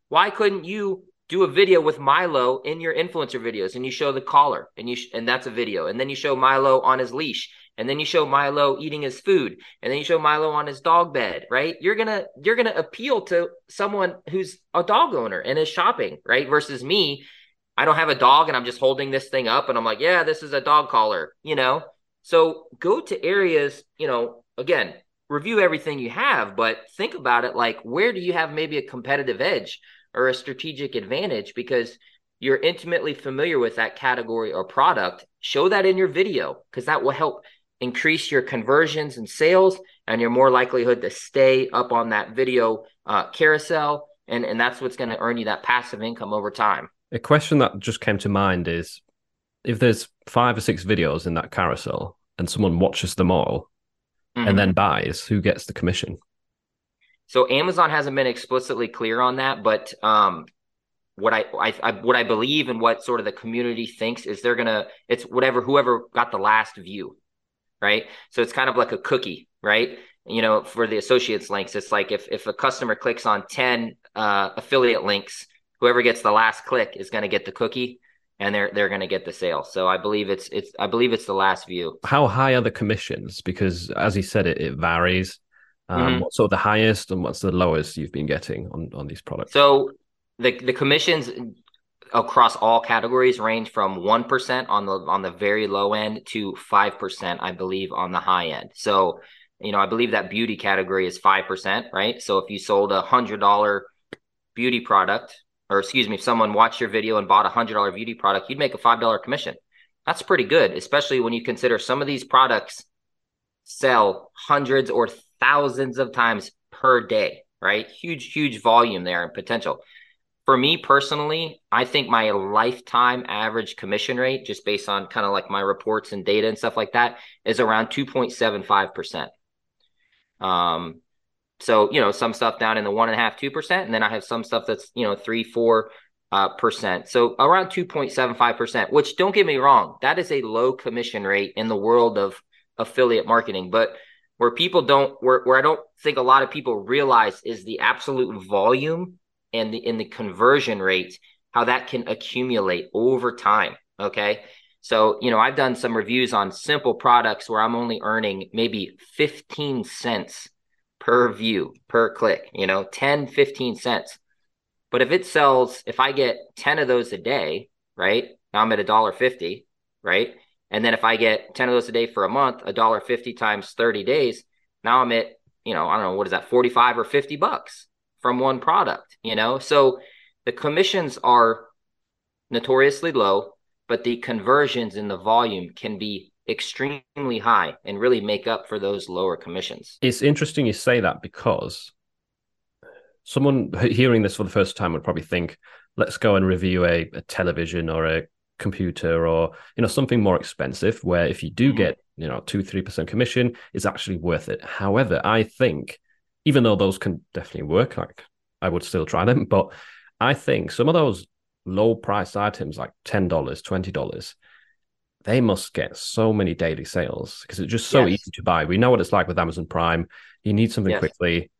Why couldn't you do a video with Milo in your influencer videos and you show the collar and you sh- and that's a video and then you show Milo on his leash and then you show Milo eating his food and then you show Milo on his dog bed, right? You're going to you're going to appeal to someone who's a dog owner and is shopping, right? Versus me, I don't have a dog and I'm just holding this thing up and I'm like, "Yeah, this is a dog collar," you know? So go to areas, you know, again, review everything you have, but think about it like where do you have maybe a competitive edge? or a strategic advantage because you're intimately familiar with that category or product. Show that in your video because that will help increase your conversions and sales and your more likelihood to stay up on that video uh, carousel. And, and that's what's going to earn you that passive income over time. A question that just came to mind is if there's five or six videos in that carousel and someone watches them all mm-hmm. and then buys, who gets the commission? So Amazon hasn't been explicitly clear on that, but um, what I, I, I, what I believe and what sort of the community thinks is they're gonna it's whatever whoever got the last view, right? So it's kind of like a cookie, right? You know, for the associates links, it's like if if a customer clicks on ten uh, affiliate links whoever gets the last click is going to get the cookie and they're they're going to get the sale. So I believe it's it's I believe it's the last view. How high are the commissions? Because as he said, it, it varies. Um, mm-hmm. What's sort of the highest and what's the lowest you've been getting on on these products? So the the commissions across all categories range from 1% on the on the very low end to 5% I believe on the high end. So, you know, I believe that beauty category is 5%, right? So if you sold a $100 beauty product or excuse me, if someone watched your video and bought a $100 beauty product, you'd make a $5 commission. That's pretty good, especially when you consider some of these products sell hundreds or thousands of times per day, right? Huge huge volume there and potential for me personally, I think my lifetime average commission rate, just based on kind of like my reports and data and stuff like that, is around 2.75%. Um, so, you know, some stuff down in the one and a half, 2%. And then I have some stuff that's, you know, three, four uh, percent. So around 2.75%, which don't get me wrong, that is a low commission rate in the world of affiliate marketing. But where people don't, where, where I don't think a lot of people realize is the absolute volume and the in the conversion rate, how that can accumulate over time. Okay. So, you know, I've done some reviews on simple products where I'm only earning maybe 15 cents per view, per click, you know, 10, 15 cents. But if it sells, if I get 10 of those a day, right? Now I'm at a dollar fifty, right? And then if I get 10 of those a day for a month, a dollar fifty times 30 days, now I'm at, you know, I don't know, what is that, 45 or 50 bucks, from one product, you know? So the commissions are notoriously low, but the conversions in the volume can be extremely high and really make up for those lower commissions. It's interesting you say that because someone hearing this for the first time would probably think, let's go and review a, a television or a computer or you know something more expensive where if you do mm-hmm. get you know two three percent commission it's actually worth it however i think even though those can definitely work, like I would still try them. But I think some of those low price items, like $10, $20, they must get so many daily sales because it's just so yes. easy to buy. We know what it's like with Amazon Prime. You need something yes. quickly.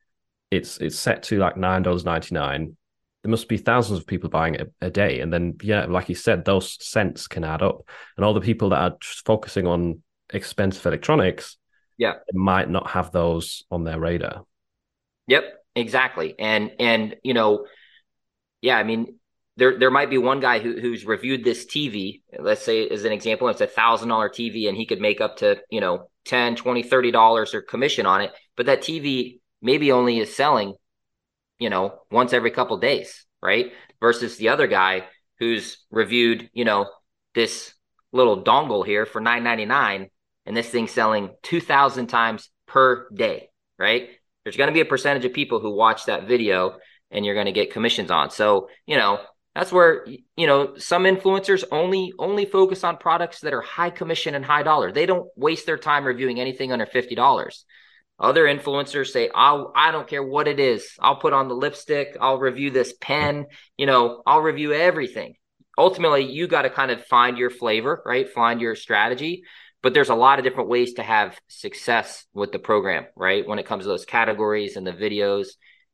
It's it's set to like nine dollars ninety nine. There must be thousands of people buying it a day, and then yeah, like you said, those cents can add up. And all the people that are just focusing on expensive electronics, yeah, might not have those on their radar. Yep, exactly. And and you know, yeah, I mean, there there might be one guy who who's reviewed this TV, let's say as an example, it's a thousand dollar TV and he could make up to, you know, 10, 20, 30 dollars or commission on it. But that TV maybe only is selling, you know, once every couple days, right? Versus the other guy who's reviewed, you know, this little dongle here for 9.99 and this thing's selling 2000 times per day, right? there's going to be a percentage of people who watch that video and you're going to get commissions on. So, you know, that's where you know some influencers only only focus on products that are high commission and high dollar. They don't waste their time reviewing anything under $50. Other influencers say, "I'll I don't care what it is. I'll put on the lipstick, I'll review this pen, you know, I'll review everything." Ultimately, you got to kind of find your flavor, right? Find your strategy but there's a lot of different ways to have success with the program right when it comes to those categories and the videos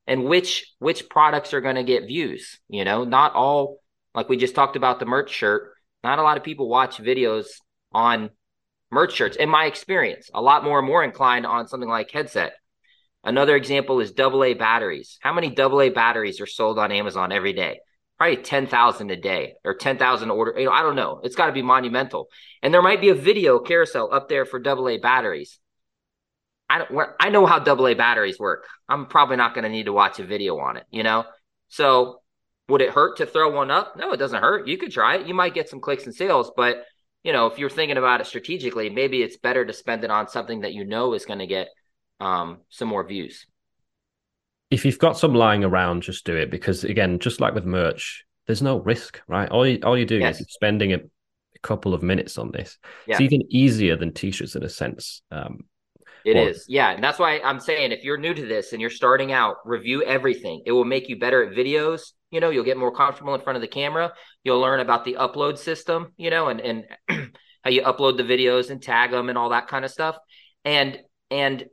and which which products are going to get views you know not all like we just talked about the merch shirt not a lot of people watch videos on merch shirts in my experience a lot more and more inclined on something like headset another example is AA batteries how many AA batteries are sold on amazon every day probably 10,000 a day or 10,000 order. You know, I don't know. It's got to be monumental. And there might be a video carousel up there for AA batteries. I don't, I know how AA batteries work. I'm probably not going to need to watch a video on it, you know? So would it hurt to throw one up? No, it doesn't hurt. You could try it. You might get some clicks and sales, but you know, if you're thinking about it strategically, maybe it's better to spend it on something that you know is going to get um, some more views if you've got some lying around, just do it because again, just like with merch, there's no risk, right? All you, all you're doing yes. is spending a, a, couple of minutes on this. Yeah. It's even easier than t-shirts in a sense. Um, it or, is, yeah, and that's why I'm saying if you're new to this and you're starting out, review everything. It will make you better at videos. You know, you'll get more comfortable in front of the camera. You'll learn about the upload system. You know, and and how you upload the videos and tag them and all that kind of stuff. And and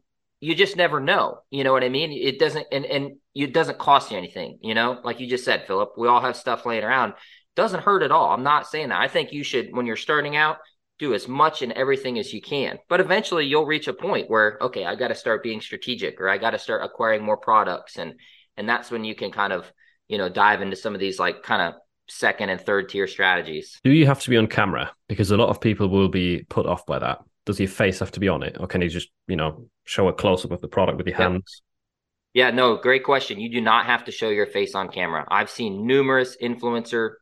you just never know. You know what I mean? It doesn't, and and it doesn't cost you anything. You know, like you just said, Philip. We all have stuff laying around. Doesn't hurt at all. I'm not saying that. I think you should, when you're starting out, do as much and everything as you can. But eventually, you'll reach a point where, okay, I got to start being strategic, or I got to start acquiring more products, and and that's when you can kind of, you know, dive into some of these like kind of second and third tier strategies. Do you have to be on camera? Because a lot of people will be put off by that does your face have to be on it, or can you just you know show a close up of the product with your hands? Yeah, no, great question. You do not have to show your face on camera. I've seen numerous influencer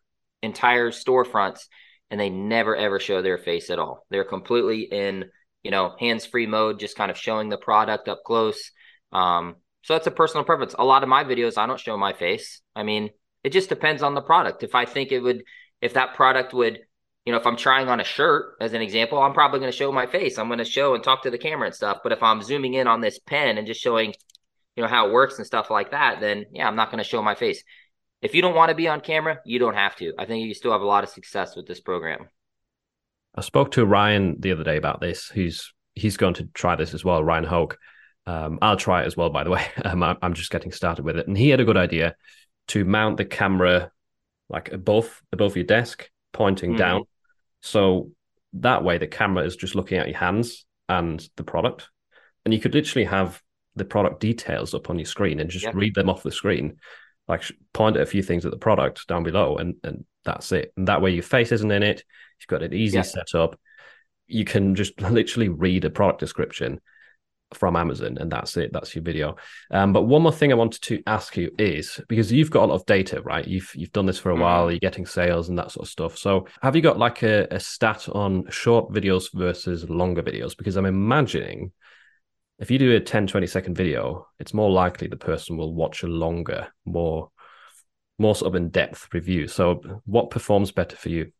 entire storefronts and they never ever show their face at all. They're completely in, you know, hands-free mode, just kind of showing the product up close. Um, so that's a personal preference. A lot of my videos, I don't show my face. I mean, it just depends on the product. If I think it would, if that product would you know, if I'm trying on a shirt as an example, I'm probably going to show my face. I'm going to show and talk to the camera and stuff. But if I'm zooming in on this pen and just showing, you know, how it works and stuff like that, then yeah, I'm not going to show my face. If you don't want to be on camera, you don't have to. I think you still have a lot of success with this program. I spoke to Ryan the other day about this. He's he's going to try this as well. Ryan Hogue. Um, I'll try it as well. By the way, um, I'm just getting started with it, and he had a good idea to mount the camera like above above your desk, pointing mm-hmm. down, so that way, the camera is just looking at your hands and the product. And you could literally have the product details up on your screen and just read them off the screen, like point at a few things at the product down below, and, and that's it. And that way, your face isn't in it. You've got it easy yeah. set up. You can just literally read a product description from Amazon, and that's it. That's your video. Um, but one more thing I wanted to ask you is because you've got a lot of data, right? You've you've done this for a mm-hmm. while. You're getting sales and that sort of stuff. So have you got like a, a stat on short videos versus longer videos? Because I'm imagining if you do a 10, 20 second video, it's more likely the person will watch a longer, more more sort of in depth review. So what performs better for you?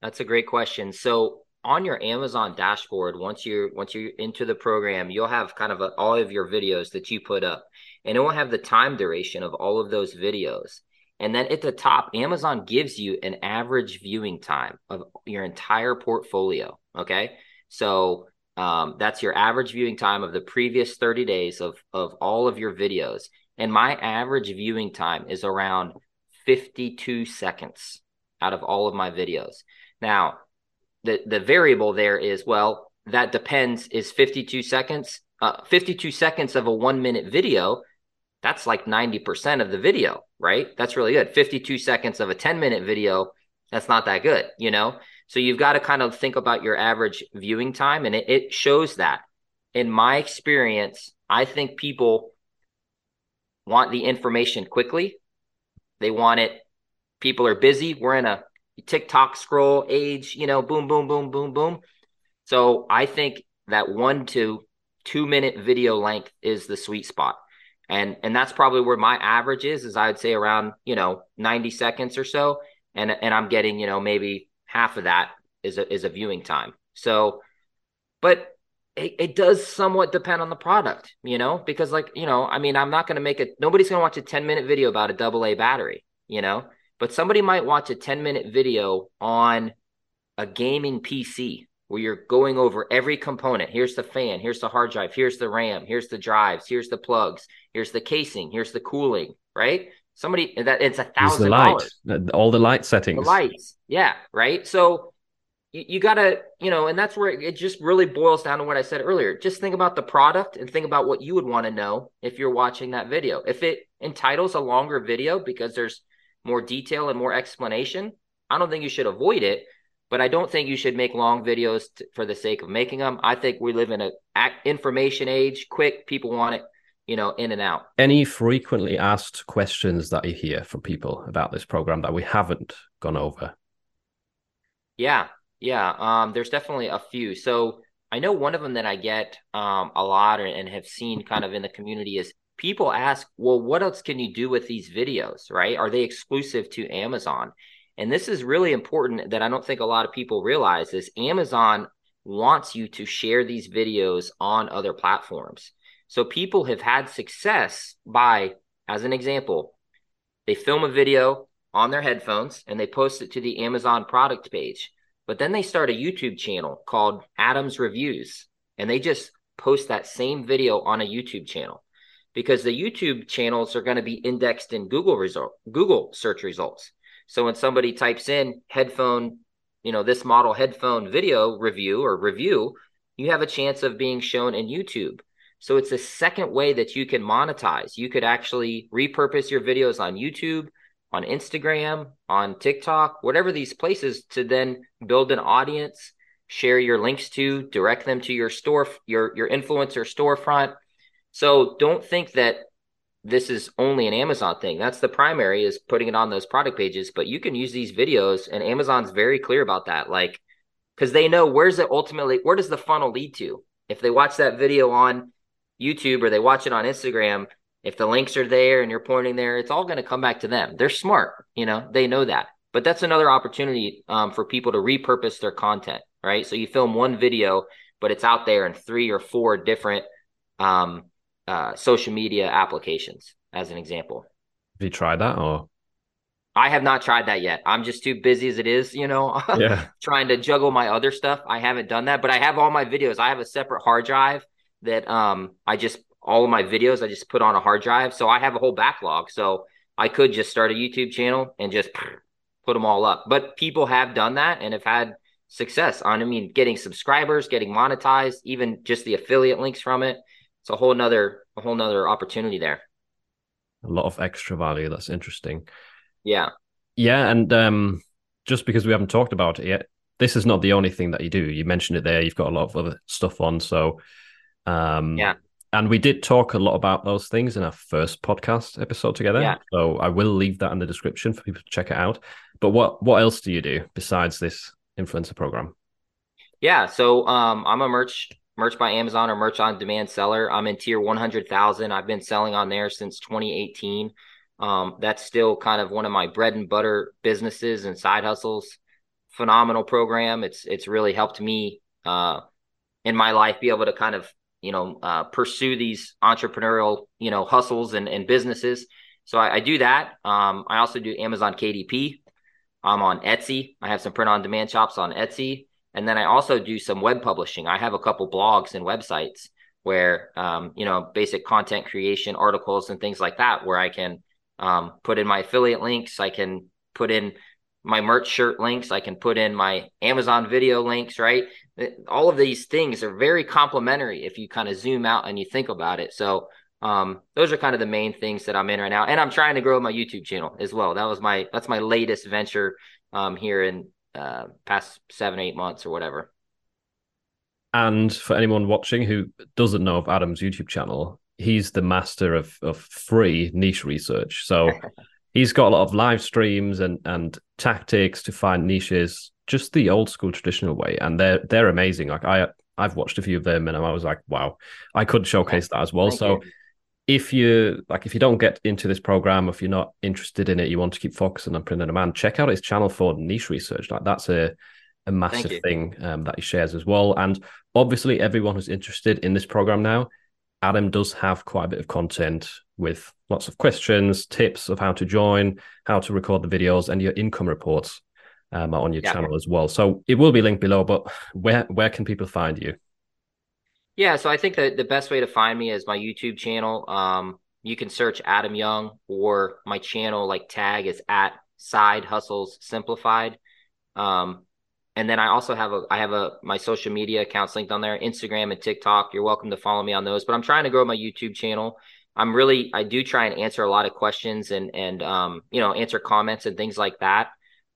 That's a great question. So on your Amazon dashboard, once you're once you're into the program, you'll have kind of a, all of your videos that you put up, and it will have the time duration of all of those videos. And then at the top, Amazon gives you an average viewing time of your entire portfolio. Okay, so um, that's your average viewing time of the previous 30 days of of all of your videos. And my average viewing time is around 52 seconds out of all of my videos. Now, the the variable there is well that depends is 52 seconds uh, 52 seconds of a one minute video that's like 90% of the video right that's really good 52 seconds of a 10 minute video that's not that good you know so you've got to kind of think about your average viewing time and it, it shows that in my experience i think people want the information quickly they want it people are busy we're in a TikTok scroll age, you know, boom, boom, boom, boom, boom. So I think that one to two minute video length is the sweet spot. And and that's probably where my average is, is I'd say around, you know, 90 seconds or so. And and I'm getting, you know, maybe half of that is a is a viewing time. So but it, it does somewhat depend on the product, you know, because like, you know, I mean, I'm not gonna make it nobody's gonna watch a 10 minute video about a double A battery, you know but somebody might watch a 10 minute video on a gaming PC where you're going over every component. Here's the fan, here's the hard drive, here's the RAM, here's the drives, here's the plugs, here's the casing, here's the cooling, right? Somebody that it's a thousand dollars. All the light settings. The lights. Yeah. Right. So you, you gotta, you know, and that's where it just really boils down to what I said earlier. Just think about the product and think about what you would want to know if you're watching that video. If it entitles a longer video because there's more detail and more explanation, I don't think you should avoid it. But I don't think you should make long videos t- for the sake of making them. I think we live in an information age. Quick, people want it, you know, in and out. Any frequently asked questions that you hear from people about this program that we haven't gone over? Yeah, yeah. Um, there's definitely a few. So I know one of them that I get um, a lot and have seen kind of in the community is people ask, well, what else can you do with these videos, right? Are they exclusive to Amazon? And this is really important that I don't think a lot of people realize is Amazon wants you to share these videos on other platforms. So people have had success by, as an example, they film a video on their headphones and they post it to the Amazon product page. But then they start a YouTube channel called Adams Reviews and they just post that same video on a YouTube channel because the YouTube channels are going to be indexed in Google result Google search results. So when somebody types in headphone, you know, this model headphone video review or review, you have a chance of being shown in YouTube. So it's a second way that you can monetize. You could actually repurpose your videos on YouTube, on Instagram, on TikTok, whatever these places to then build an audience, share your links to, direct them to your store, your your influencer storefront. So don't think that this is only an Amazon thing. That's the primary is putting it on those product pages, but you can use these videos and Amazon's very clear about that. Like because they know where's it ultimately where does the funnel lead to? If they watch that video on YouTube or they watch it on Instagram, if the links are there and you're pointing there, it's all going to come back to them. They're smart, you know, they know that. But that's another opportunity um, for people to repurpose their content, right? So you film one video, but it's out there in three or four different um, uh, social media applications, as an example. Have you tried that or? I have not tried that yet. I'm just too busy as it is, you know, yeah. trying to juggle my other stuff. I haven't done that, but I have all my videos. I have a separate hard drive that um I just all of my videos I just put on a hard drive. So I have a whole backlog. So I could just start a YouTube channel and just put them all up. But people have done that and have had success on I mean getting subscribers, getting monetized, even just the affiliate links from it. It's a whole nother a whole nother opportunity there. A lot of extra value. That's interesting. Yeah. Yeah, and um just because we haven't talked about it yet, this is not the only thing that you do. You mentioned it there. You've got a lot of other stuff on. So um, yeah. And we did talk a lot about those things in our first podcast episode together. Yeah. So I will leave that in the description for people to check it out. But what what else do you do besides this influencer program? Yeah. So um, I'm a merch merch by Amazon or merch on demand seller. I'm in tier 100,000. I've been selling on there since 2018. Um, that's still kind of one of my bread and butter businesses and side hustles. Phenomenal program. It's it's really helped me uh, in my life be able to kind of you know uh, pursue these entrepreneurial you know hustles and, and businesses. So I, I do that. Um, i also do amazon kdp i'm on etsy. I have some print on demand shops on etsy. And then i also do some web publishing. I have a couple blogs and websites where um, you know basic content creation articles and things like that where i can um, put in my affiliate links. I can put in my merch shirt links. I can put in my Amazon video links, right? All of these things are very complementary if you kind of zoom out and you think about it. So, um, those are kind of the main things that I'm in right now. And I'm trying to grow my YouTube channel as well. That was my, that's my latest venture, um, here in, uh, past seven, eight months or whatever. And for anyone watching who doesn't know of Adam's YouTube channel, he's the master of, of free niche research. So, he's got a lot of live streams and and tactics to find niches, just the old school traditional way, and they're they're amazing. Like I I've watched a few of them, and I was like, wow, I could showcase that as well. Thank so. You. If you like, if you don't get into this program, if you're not interested in it, you want to keep focusing on print on demand, check out his channel for niche research. Like that's a a massive thing um, that he shares as well. And obviously, everyone who's interested in this program now, Adam does have quite a bit of content with lots of questions, tips of how to join, how to record the videos, and your income reports um, on your yeah. channel as well. So it will be linked below. But where where can people find you? Yeah, so I think that the best way to find me is my YouTube channel. Um, you can search Adam Young, or my channel like tag is at Side Hustles Simplified. Um, and then I also have a I have a my social media accounts linked on there, Instagram and TikTok. You're welcome to follow me on those. But I'm trying to grow my YouTube channel. I'm really I do try and answer a lot of questions and and um, you know answer comments and things like that.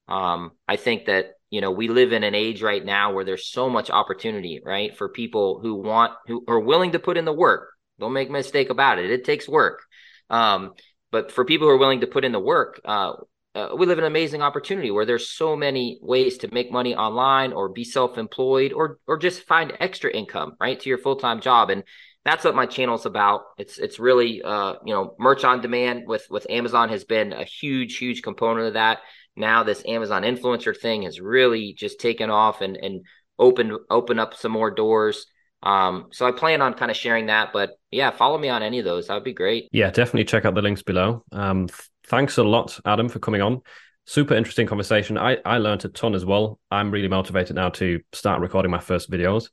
Um, I think that you know we live in an age right now where there's so much opportunity, right, for people who want who are willing to put in the work. Don't make mistake about it; it takes work. Um, but for people who are willing to put in the work, uh, uh, we live in an amazing opportunity where there's so many ways to make money online or be self-employed or or just find extra income right to your full-time job and that's what my channel is about. It's it's really uh, you know merch on demand with with Amazon has been a huge huge component of that. Now this Amazon influencer thing has really just taken off and and opened open up some more doors. Um, so I plan on kind of sharing that, but yeah, follow me on any of those. That would be great. Yeah, definitely check out the links below. Um, thanks a lot, Adam, for coming on. Super interesting conversation. I I learned a ton as well. I'm really motivated now to start recording my first videos.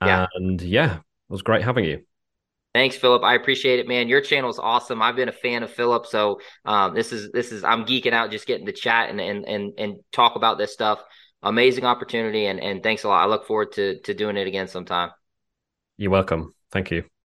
Yeah. And yeah, it was great having you. Thanks, Philip. I appreciate it, man. Your channel is awesome. I've been a fan of Philip, so um, this is this is I'm geeking out just getting to chat and and and and talk about this stuff. Amazing opportunity, and and thanks a lot. I look forward to to doing it again sometime. You're welcome. Thank you.